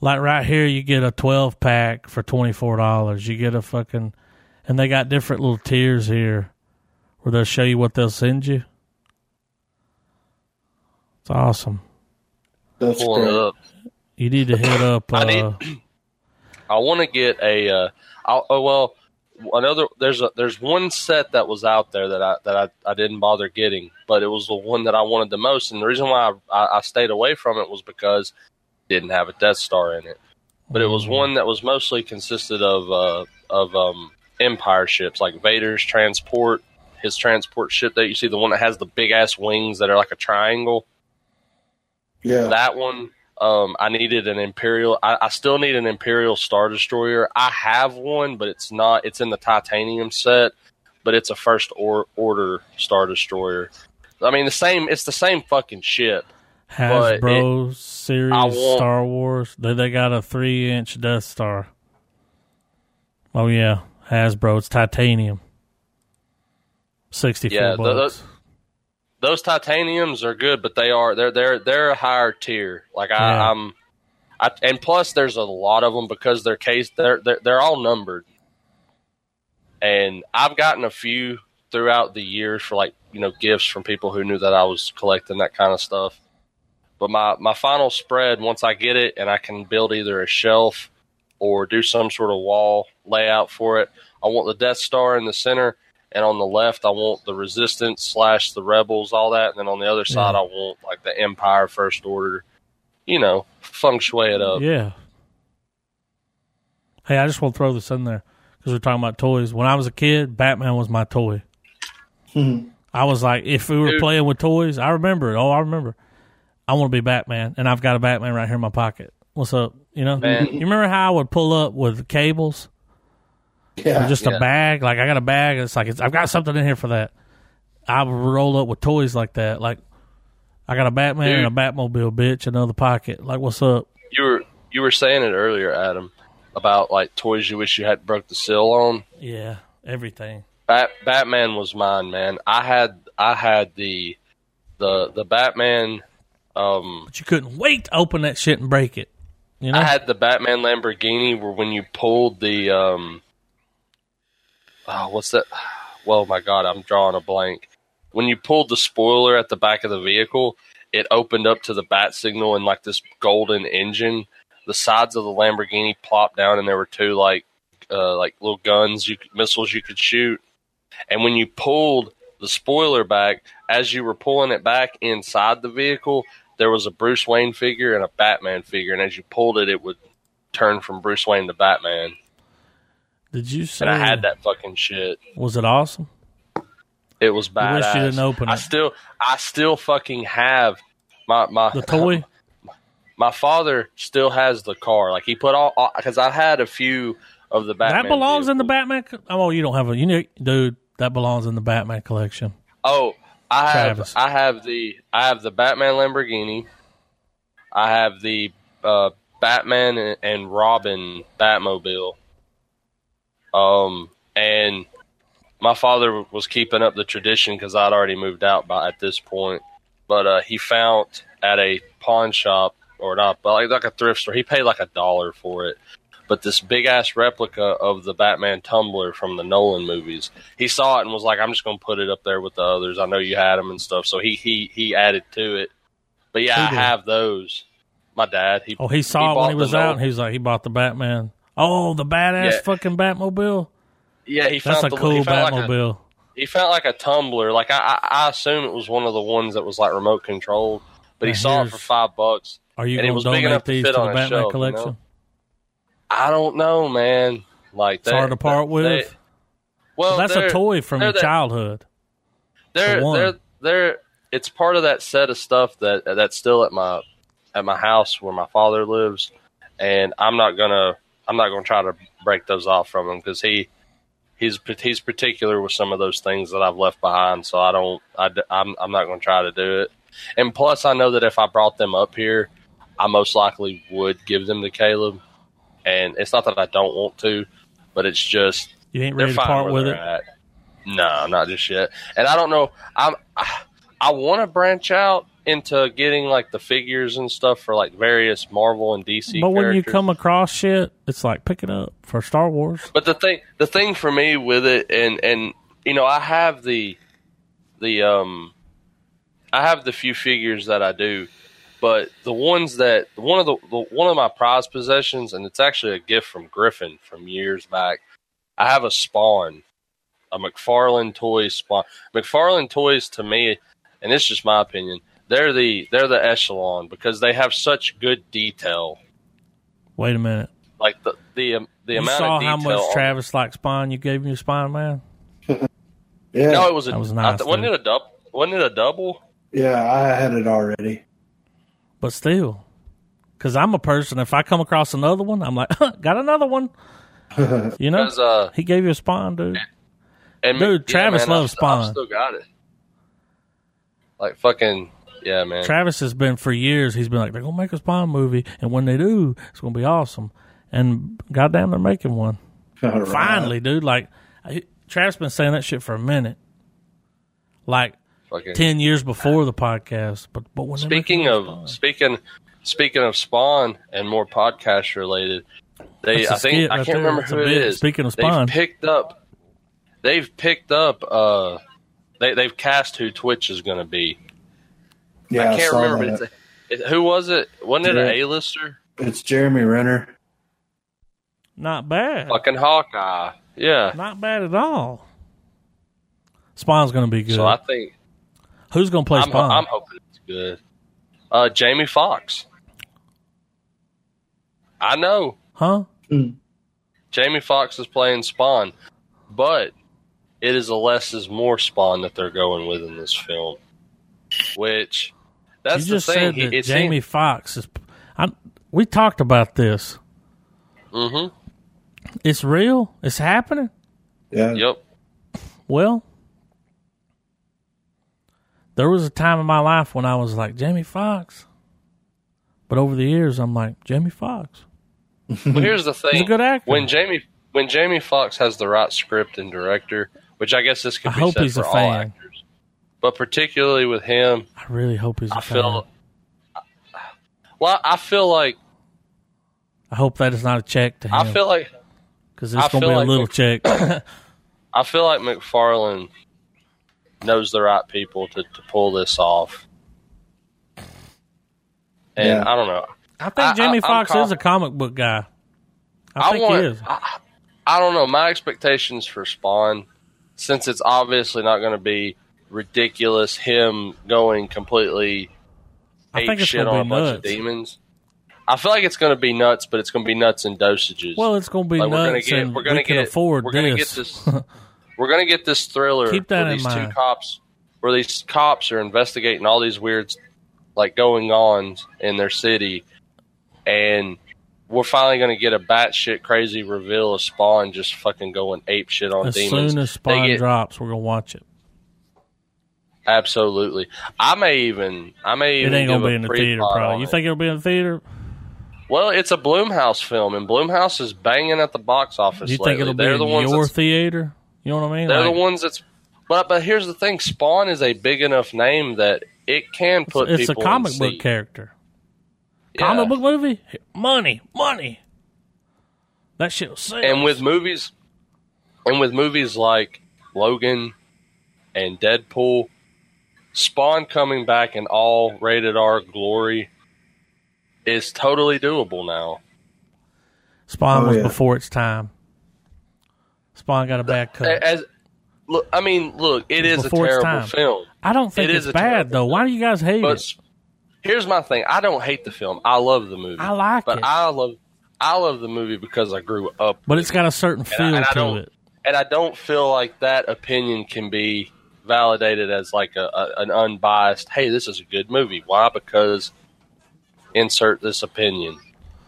like right here, you get a twelve pack for twenty four dollars. You get a fucking, and they got different little tiers here, where they'll show you what they'll send you. It's awesome. That's Pulling it up. You need to hit up. I need- Uh, I want to get a. Uh, oh well, another. There's a. There's one set that was out there that I that I, I didn't bother getting, but it was the one that I wanted the most. And the reason why I, I, I stayed away from it was because it didn't have a Death Star in it. But it was one that was mostly consisted of uh, of um, Empire ships, like Vader's transport, his transport ship that you see, the one that has the big ass wings that are like a triangle. Yeah. That one, um, I needed an Imperial. I, I still need an Imperial Star Destroyer. I have one, but it's not. It's in the titanium set, but it's a first or, order Star Destroyer. I mean, the same. It's the same fucking ship. but Hasbro series want- Star Wars. They they got a three inch Death Star. Oh yeah, Hasbro. It's titanium. Sixty four Yeah, the- the- bucks. Those titaniums are good, but they are they're they're they're a higher tier. Like I, Yeah. I'm, I, and plus there's a lot of them because they're case they're they're they're all numbered. And I've gotten a few throughout the years for like you know gifts from people who knew that I was collecting that kind of stuff. But my my final spread once I get it and I can build either a shelf or do some sort of wall layout for it. I want the Death Star in the center, and on the left I want the Resistance slash the Rebels, all that, and then on the other side Yeah. I want like the Empire First Order. You know, feng shui it up. Yeah. Hey, I just want to throw this in there because we're talking about toys. When I was a kid, Batman was my toy. I was like, if we were Dude. playing with toys, I remember it. Oh, I remember. I want to be Batman, and I've got a Batman right here in my pocket. What's up? You know, Man. you remember how I would pull up with cables, Yeah. or just Yeah. a bag? Like I got a bag. It's like it's, I've got something in here for that. I would roll up with toys like that. Like I got a Batman and a Batmobile, bitch, another pocket. Like what's up? You were you were saying it earlier, Adam, about like toys you wish you had broke the seal on. Yeah, everything. Bat, Batman was mine, man. I had I had the the the Batman. Um, But you couldn't wait to open that shit and break it. You know? I had the Batman Lamborghini where when you pulled the um, oh, what's that? Well, my God, I'm drawing a blank. When you pulled the spoiler at the back of the vehicle, it opened up to the bat signal and like this golden engine. The sides of the Lamborghini plopped down, and there were two like uh, like little guns, you could, missiles you could shoot. And when you pulled the spoiler back, as you were pulling it back inside the vehicle, there was a Bruce Wayne figure and a Batman figure, and as you pulled it, it would turn from Bruce Wayne to Batman. Did you say? And I had that fucking shit. Was it awesome? It was badass. wish you didn't open it. I still, I still fucking have my my The toy? My father still has the car. Like he put all because I had a few of the Batman. that belongs in the. Batman. Co- oh, you don't have a. You know, dude, that belongs in the Batman collection. Oh, I have Travis. I have the I have the Batman Lamborghini. I have the uh, Batman and, and Robin Batmobile. Um, and my father was keeping up the tradition because I'd already moved out by at this point. But uh, he found at a pawn shop or not, but like, like a thrift store. He paid like a dollar for it. But this big ass replica of the Batman tumbler from the Nolan movies, he saw it and was like, "I'm just gonna put it up there with the others. I know you had them and stuff." So he he he added to it. But yeah, I have those. My dad. He Oh, he saw it when he was out, Nolan- and he was like, he bought the Batman. Oh, the badass Yeah. fucking Batmobile. yeah, he That's found a the, cool he found like a- Batmobile. he felt like a tumbler. Like I, I, I assume it was one of the ones that was like remote controlled. But he saw it for five bucks. Are you and it going was to big donate to these to the Batman shelf, you collection? know? I don't know, man. Like It's hard to part with. they- well, That's a toy from your that- childhood. They're one. they're they're. It's part of that set of stuff that that's still at my at my house where my father lives, and I'm not gonna I'm not gonna try to break those off from him because he he's he's particular with some of those things that I've left behind. So I don't I, am I'm not gonna try to do it. And plus, I know that if I brought them up here, I most likely would give them to Caleb. And it's not that I don't want to, but it's just You ain't ready to part with it. at. No, not just yet. And I don't know. I'm. I, I want to branch out into getting like the figures and stuff for like various Marvel and DC. But when you come across shit, it's like pick it up for Star Wars. But the thing, the thing for me with it, and and you know, I have the the um, I have the few figures that I do, but the ones that one of the, the one of my prized possessions, and it's actually a gift from Griffin from years back. I have a Spawn, a McFarlane Toys Spawn. McFarlane Toys to me, and it's just my opinion, they're the they're the echelon because they have such good detail. Wait a minute. Like the the um, the you amount saw of detail. how much on- Travis liked Spawn you gave me a Spawn Man? Yeah, No, it was a. That was nice, th- wasn't it a double? Wasn't it a double? yeah, I had it already. But still. Because I'm a person, if I come across another one, I'm like, got another one. You know? Uh, He gave you a Spawn, dude. and Dude, Travis man, loves I've, I've still got it. Like fucking yeah, man. Travis has been for years. He's been like, they're gonna make a Spawn movie, and when they do, it's gonna be awesome. And goddamn, they're making one All right. finally, dude. Like, I, Travis been saying that shit for a minute, like fucking. ten years before the podcast. But but when speaking of Spawn- speaking speaking of Spawn and more podcast related, they That's a I think skit I right can't there. remember That's a who it bit. is. Speaking of Spawn. they've picked up. They've picked up. uh They they've cast who Twitch is going to be. Yeah, I can't saw remember. that. It's a- it- who was it? Wasn't it Yeah. an A-lister? It's Jeremy Renner. not bad, Fucking Hawkeye. Yeah. not bad at all. Spawn's gonna be good. So I think Who's gonna play I'm, Spawn? I'm hoping it's good. Uh, Jamie Foxx. I know huh? Jamie Foxx is playing Spawn, but it is a less is more Spawn that they're going with in this film. Which that's you just the thing. said that it Jamie Foxx is. I, we talked about this. Mm-hmm. It's real. It's happening. Yeah, Yep. Well, there was a time in my life when I was like Jamie Foxx, but over the years I'm like Jamie Foxx. Well, here's the thing. He's a good actor. When Jamie when Jamie Foxx has the right script and director, which I guess this could I be hope said he's for a all fan. actors, but particularly with him, I really hope he's a I fan. feel. Well, I feel like I hope that is not a check to him I feel like because I it's gonna feel be a like little Mc- check. I feel like McFarlane knows the right people to, to pull this off. And Yeah. I don't know. I think I- Jamie I- I'm is a comic book guy. I, think want, he is. I, I don't know. My expectations for Spawn, since it's obviously not going to be ridiculous, him going completely I ape think shit on a be bunch of demons. I feel like it's going to be nuts, but it's going to be nuts in dosages. Well, it's gonna be Like, we're gonna nuts, get- we're we can get- afford we're gonna this. get this- we're going to get this thriller Keep that where in these mind. two cops, where these cops are investigating all these weird, like going on in their city, and we're finally going to get a batshit crazy reveal of Spawn just fucking going ape shit on as demons. As soon as Spawn get- drops, we're gonna watch it. Absolutely, I may even, I may It even ain't gonna be a in the theater, probably. You it. think it'll be in the theater? Well, it's a Blumhouse film, and Blumhouse is banging at the box office. Do you lately. think it'll be They're in the ones your theater? You know what I mean? They're Like, the ones that's. But but here's the thing: Spawn is a big enough name that it can put it's a people. comic in book seat. character. Yeah. Comic book movie? Money, money. That shit will sell. and with movies, and with movies like Logan and Deadpool, Spawn coming back in all rated R glory is totally doable now. Spawn Oh, was yeah. before its time. Spawn got a bad cut. As look, I mean, look, it It's a terrible film. I don't think it it's is bad terrible though. Why do you guys hate But it? s- here's my thing: I don't hate the film. I love the movie. I like but it, I love I love the movie because I grew up. but with it's got a certain feel and I to don't- it. and I don't feel like that opinion can be validated as like a, a an unbiased. Hey, this is a good movie. Why? Because insert this opinion.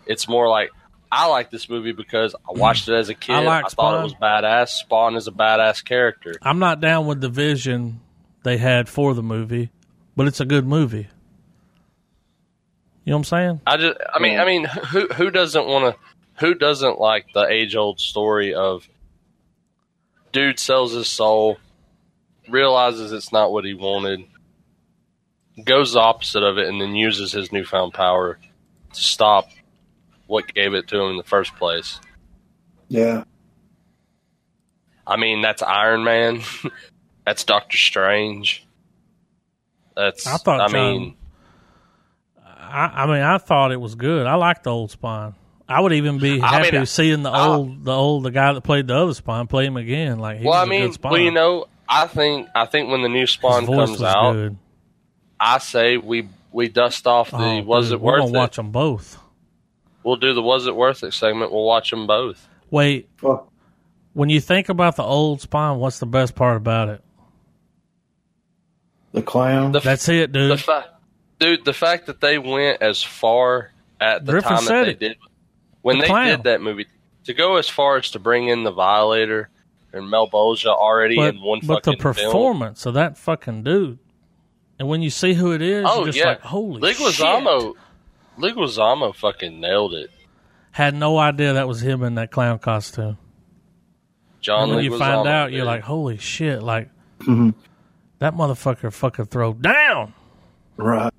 It's more like I like this movie because I watched it as a kid. I like thought it was badass. Spawn is a badass character. I'm not down with the vision they had for the movie, but it's a good movie. You know what I'm saying? I just, I mean, I mean, who who doesn't want to? Who doesn't like the age old story of dude sells his soul, realizes it's not what he wanted, goes the opposite of it, and then uses his newfound power to stop what gave it to him in the first place. Yeah. I mean, that's Iron Man. that's Doctor Strange. That's. I thought I John- mean, I, I mean, I thought it was good. I liked the old Spawn. I would even be I happy mean, seeing the I- old, the old, the guy that played the other Spawn play him again. Like, he well, I was a mean, good Spawn. well, you know, I think I think when the new Spawn comes out, good. I say we we dust off the Oh, was dude, it we're worth gonna it? watch them both. We'll do the was it worth it segment. We'll watch them both. Wait, Fuck. when you think about the old Spawn, what's the best part about it? The clown. The That's it, dude. the fact, dude, the fact that they went as far at the Griffin time that they it. did when The they clown. did that movie to go as far as to bring in the Violator and Malebolgia already but in one but the fucking film. performance of that fucking dude, and when you see who it is, Oh you're just yeah, like, holy shit! Leguizamo, Leguizamo fucking nailed it. Had no idea that was him in that clown costume. John And when you find out, you're like, holy shit! Like Mhm. that motherfucker fucking throw down. Right.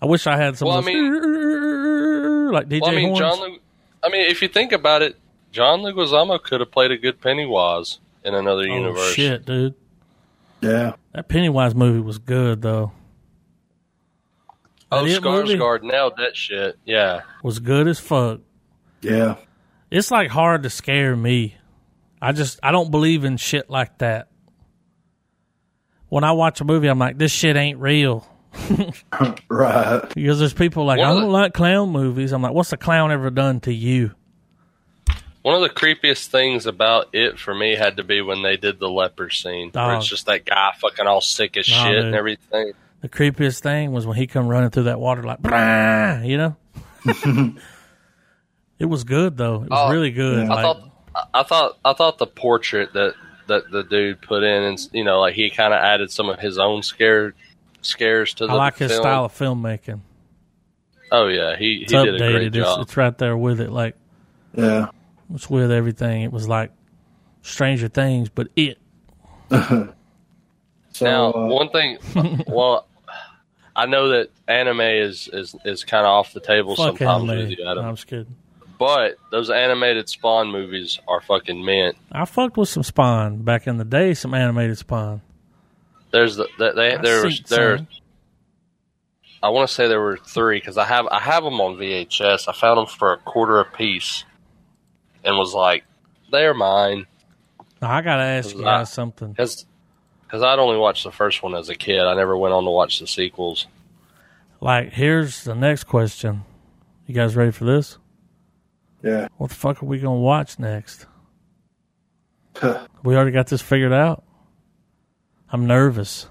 I wish I had some Well, of I those like DJ Well, I mean, horns. John. Lu- I mean, if you think about it, John Leguizamo could have played a good Pennywise in another oh universe. shit, dude! Yeah. That Pennywise movie was good though. Oh, That It Skarsgård nailed that shit. Yeah. was good as fuck. Yeah. It's like hard to scare me. I just I don't believe in shit like that. When I watch a movie, I'm like, this shit ain't real. Right. Because there's people like, One I don't like clown movies. I'm like, what's a clown ever done to you? One of the creepiest things about it for me had to be when they did the leper scene, where Dog. it's just that guy fucking all sick as Nah, shit dude. and everything. The creepiest thing was when he come running through that water like, "Brah," you know. it was good though. It was Oh, really good. yeah. I Like, thought, I- I thought, I thought the portrait that that the dude put in, and you know, like he kind of added some of his own scare scares to the. I like his film. style of filmmaking. Oh yeah, he he did a great updated. It's, job. it's right there with it. Like Yeah. It's with everything. It was like Stranger Things, but it. So, now, uh, one thing, well, I know that anime is is is kind of off the table sometimes anime. with you, No, Adam. I'm just kidding. But those animated Spawn movies are fucking mint. I fucked with some Spawn back in the day. Some animated Spawn. There's the they, they I there was there. some. I want to say there were three because I have I have them on VHS. I found them for a quarter a piece, and was like, they're mine Now, I gotta ask you Nah. guys something. because because I'd only watched the first one as a kid. I never went on to watch the sequels. Like, here's the next question. You guys ready for this? yeah. What the fuck are we gonna watch next? We already got this figured out. I'm nervous.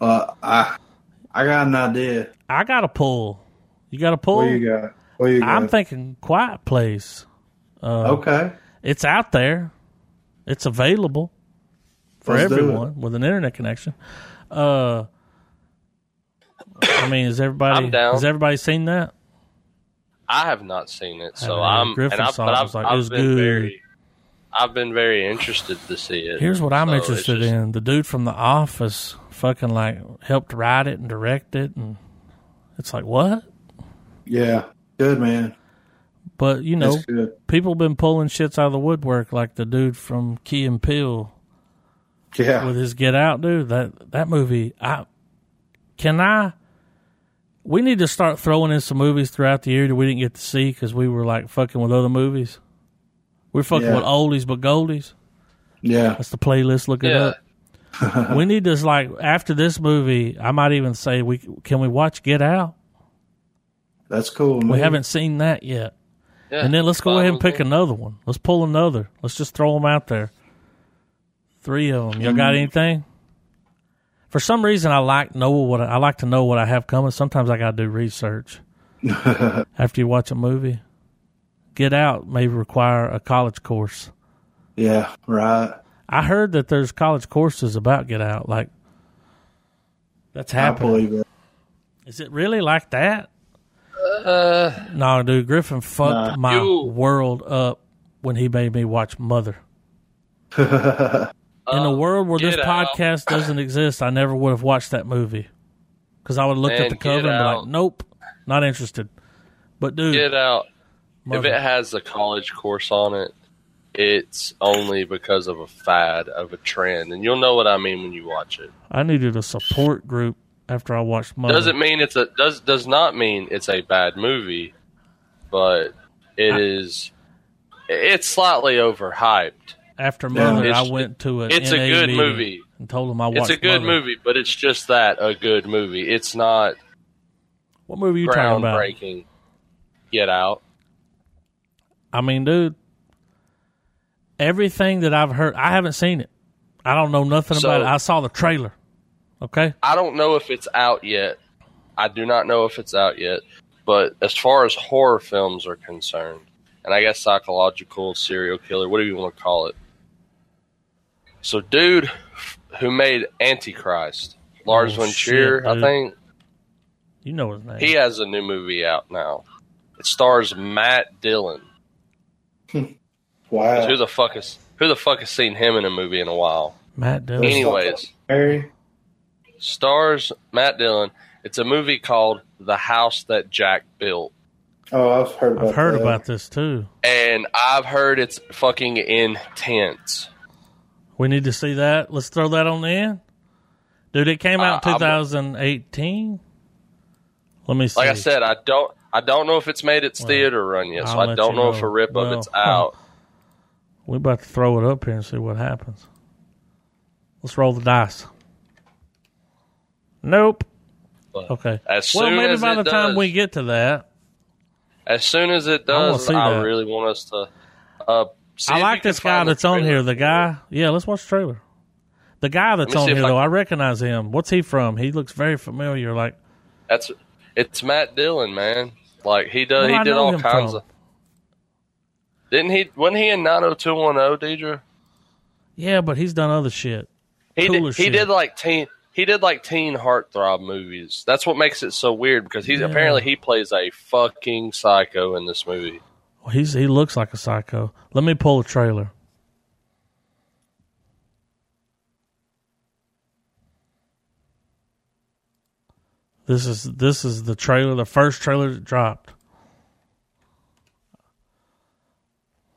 Uh, I I got an idea. I got a pull. You got a pull? What you got? What you got? I'm thinking Quiet Place. Uh, okay. It's out there. It's available for Let's everyone with an internet connection. Uh, I mean, has everybody I'm down. has everybody seen that? I have not seen it, so Uh, I'm Griffin and I, saw but it, I've, was like, it I've was been good. very I've been very interested to see it. Here's what I'm So interested just- in: the dude from The Office, fucking like helped write it and direct it, and it's like what? Yeah. Good man. But you know, That's good. people been pulling shits out of the woodwork, like the dude from Key and Peele Yeah. with his Get Out, dude. That that movie, I can I. We need to start throwing in some movies throughout the year that we didn't get to see because we were like fucking with other movies. We're fucking Yeah. with oldies but goldies. Yeah. That's the playlist. Look it Yeah. up. we need to like after this movie. I might even say we can we watch Get Out. That's cool. Man. We haven't seen that yet. Yeah, And then let's go ahead and pick another one. Let's pull another. Let's just throw them out there. Three of them. Y'all got mm-hmm. anything? For some reason, I like know what I like to know what I have coming. Sometimes I got to do research after you watch a movie. Get Out may require a college course. Yeah. Right. I heard that there's college courses about Get Out. Like that's I happening. believe it. Is it really like that? Uh, No, dude. Griffin fucked Nah. my You- world up when he made me watch Mother. in a world where this Out. podcast doesn't exist, I never would have watched that movie because I would have looked Man, at the cover and Get be like, "Nope, not interested." But dude, Get out. If it has a college course on it, it's only because of a fad of a trend, and you'll know what I mean when you watch it. I needed a support group after I watched Mother. Doesn't mean it's a does does not mean it's a bad movie, but it is it's slightly overhyped. after Yeah. I went to an It's a good movie. and told them I watched. It's a good Mother. movie, but it's just that a good movie. It's not What movie you talking about? groundbreaking. Get out. I mean, dude, everything that I've heard, I haven't seen it. I don't know nothing So- about it. I saw the trailer. Okay, I don't know if it's out yet. I do not know if it's out yet. But as far as horror films are concerned, and I guess psychological serial killer, whatever you want to call it. So, dude who made Antichrist, Lars Oh, von Trier, shit, I think, you know his name. he has a new movie out now. It stars Matt Dillon. Wow. Who the fuck is who the fuck has seen him in a movie in a while? Matt Dillon. Anyways, Harry? Stars Matt Dillon. It's a movie called The House That Jack Built. Oh, I've heard about I've heard that. about this too. And I've heard it's fucking intense. We need to see that. Let's throw that on the end. Dude, it came out Uh, I'm- 2018. Let me see. Like I said, I don't I don't know if it's made its Well, theater run yet, so I'll I don't you know know. if a rip Well, of it's huh. out. We're about to throw it up here and see what happens. Let's roll the dice. Nope. But Okay. As Well, maybe as by the time we get to that, As soon as it does, see I, really want us to. Uh, see I like this guy that's on here. The guy, yeah, let's watch the trailer. The guy that's on here, I though, I recognize him. What's he from? He looks very familiar. Like, That's it's Matt Dillon, man. Like he does, he I did all kinds from? of. Didn't he? Wasn't he in nine hundred two one zero, Deidre? yeah, but he's done other shit. He Cooler did. He did like teen. He did like teen heartthrob movies. That's what makes it so weird because he's Yeah. apparently he plays a fucking psycho in this movie. Well, he's he looks like a psycho. Let me pull a trailer. This is this is the trailer, the first trailer that dropped.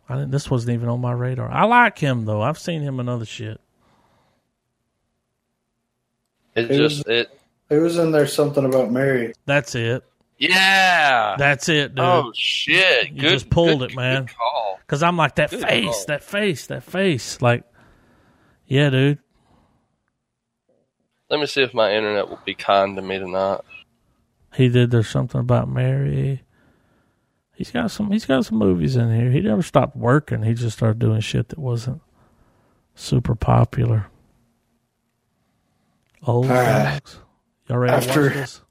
I didn't, this wasn't even on my radar. I like him though. I've seen him in other shit. It It just it. It was in there something about Mary. That's it. Yeah. That's it, dude. oh shit! You Good, just pulled good- it, man. Because I'm like that Good face, call. that face, that face. Like, yeah, dude. Let me see if my internet will be kind to me tonight. He did. There's something about Mary. He's got some. He's got some movies in here. He never stopped working. He just started doing shit that wasn't super popular. Old All right. dogs. Y'all ready to After- watch this?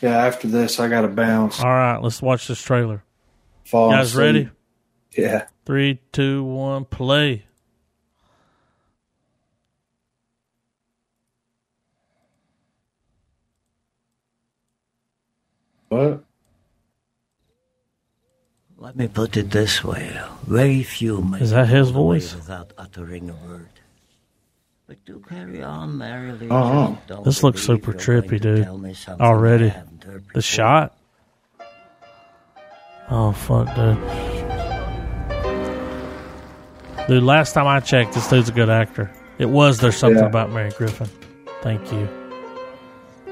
Yeah, after this, I got to bounce. All right, let's watch this trailer. Fall Guys, asleep. ready? Yeah. Three, two, one, play. What? Let me put it this way. Very few may Is that his go away voice? without uttering a word. But do carry on merrily. Uh-huh. This looks super trippy, dude. tell me something Already. I haven't heard The shot. Oh fuck, dude. Dude, last time I checked, this dude's a good actor. It was There's Something Yeah. About Mary Griffin. Thank you.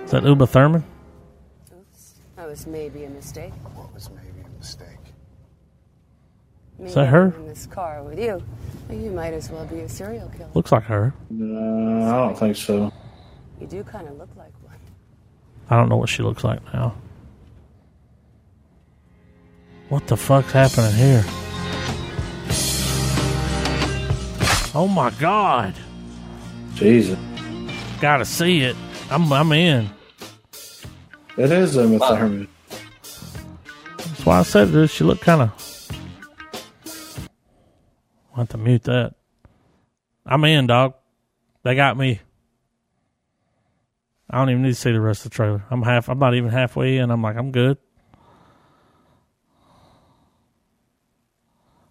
Is that Uma Thurman? Oops. That was maybe a mistake. What was maybe a mistake? Me that her? In this car with you. You might as well be a serial killer. Looks like her. No, I don't think so. You do kind of look like one. I don't know what she looks like now. What the fuck's happening here? Oh my god. Jesus. Gotta see it. I'm I'm in. It is Uma Thurman. That's why I said this. She looked kind of. I have to mute that. I'm in, dog. They got me. I don't even need to see the rest of the trailer. I'm half. I'm not even halfway in. I'm like, I'm good.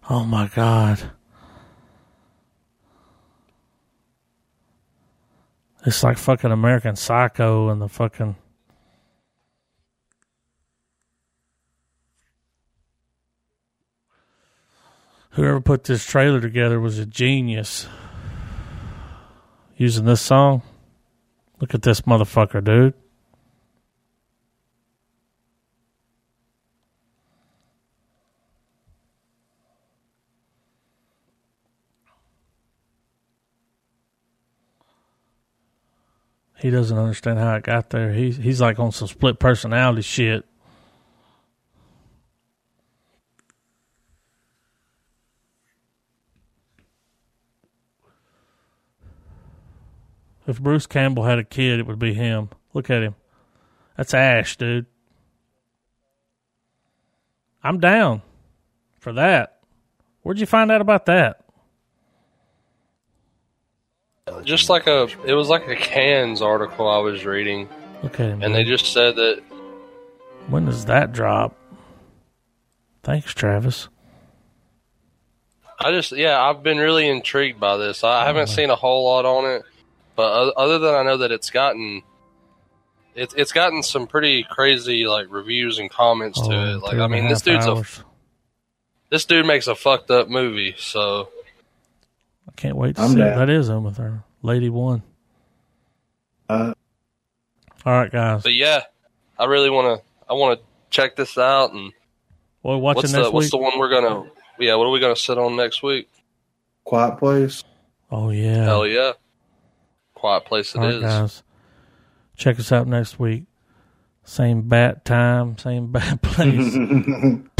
Oh my god. It's like fucking American Psycho and the fucking. Whoever put this trailer together was a genius. Using this song. Look at this motherfucker, dude. He doesn't understand how it got there. He's he's like on some split personality shit. If Bruce Campbell had a kid, it would be him. Look at him. That's Ash, dude. I'm down for that. Where'd you find out about that? Just like a, it was like a Cannes article I was reading, Okay. and they just said that when does that drop? Thanks, Travis. I just, yeah, I've been really intrigued by this. I haven't uh-huh. seen a whole lot on it, but other than I know that it's gotten, it's it's gotten some pretty crazy like reviews and comments to Oh, it. Like, I mean, this half dude's a this dude makes a fucked up movie. So I can't wait to I'm see down. That is Uma Thurman. Lady One. Uh, All right, guys. But yeah, I really want to. I want to check this out. And Well, watching what's next the what's the one we're gonna? Yeah, what are we gonna sit on next week? Quiet Place. oh yeah. Hell yeah, Quiet Place it All is. guys. Check us out next week. Same bat time, same bat place.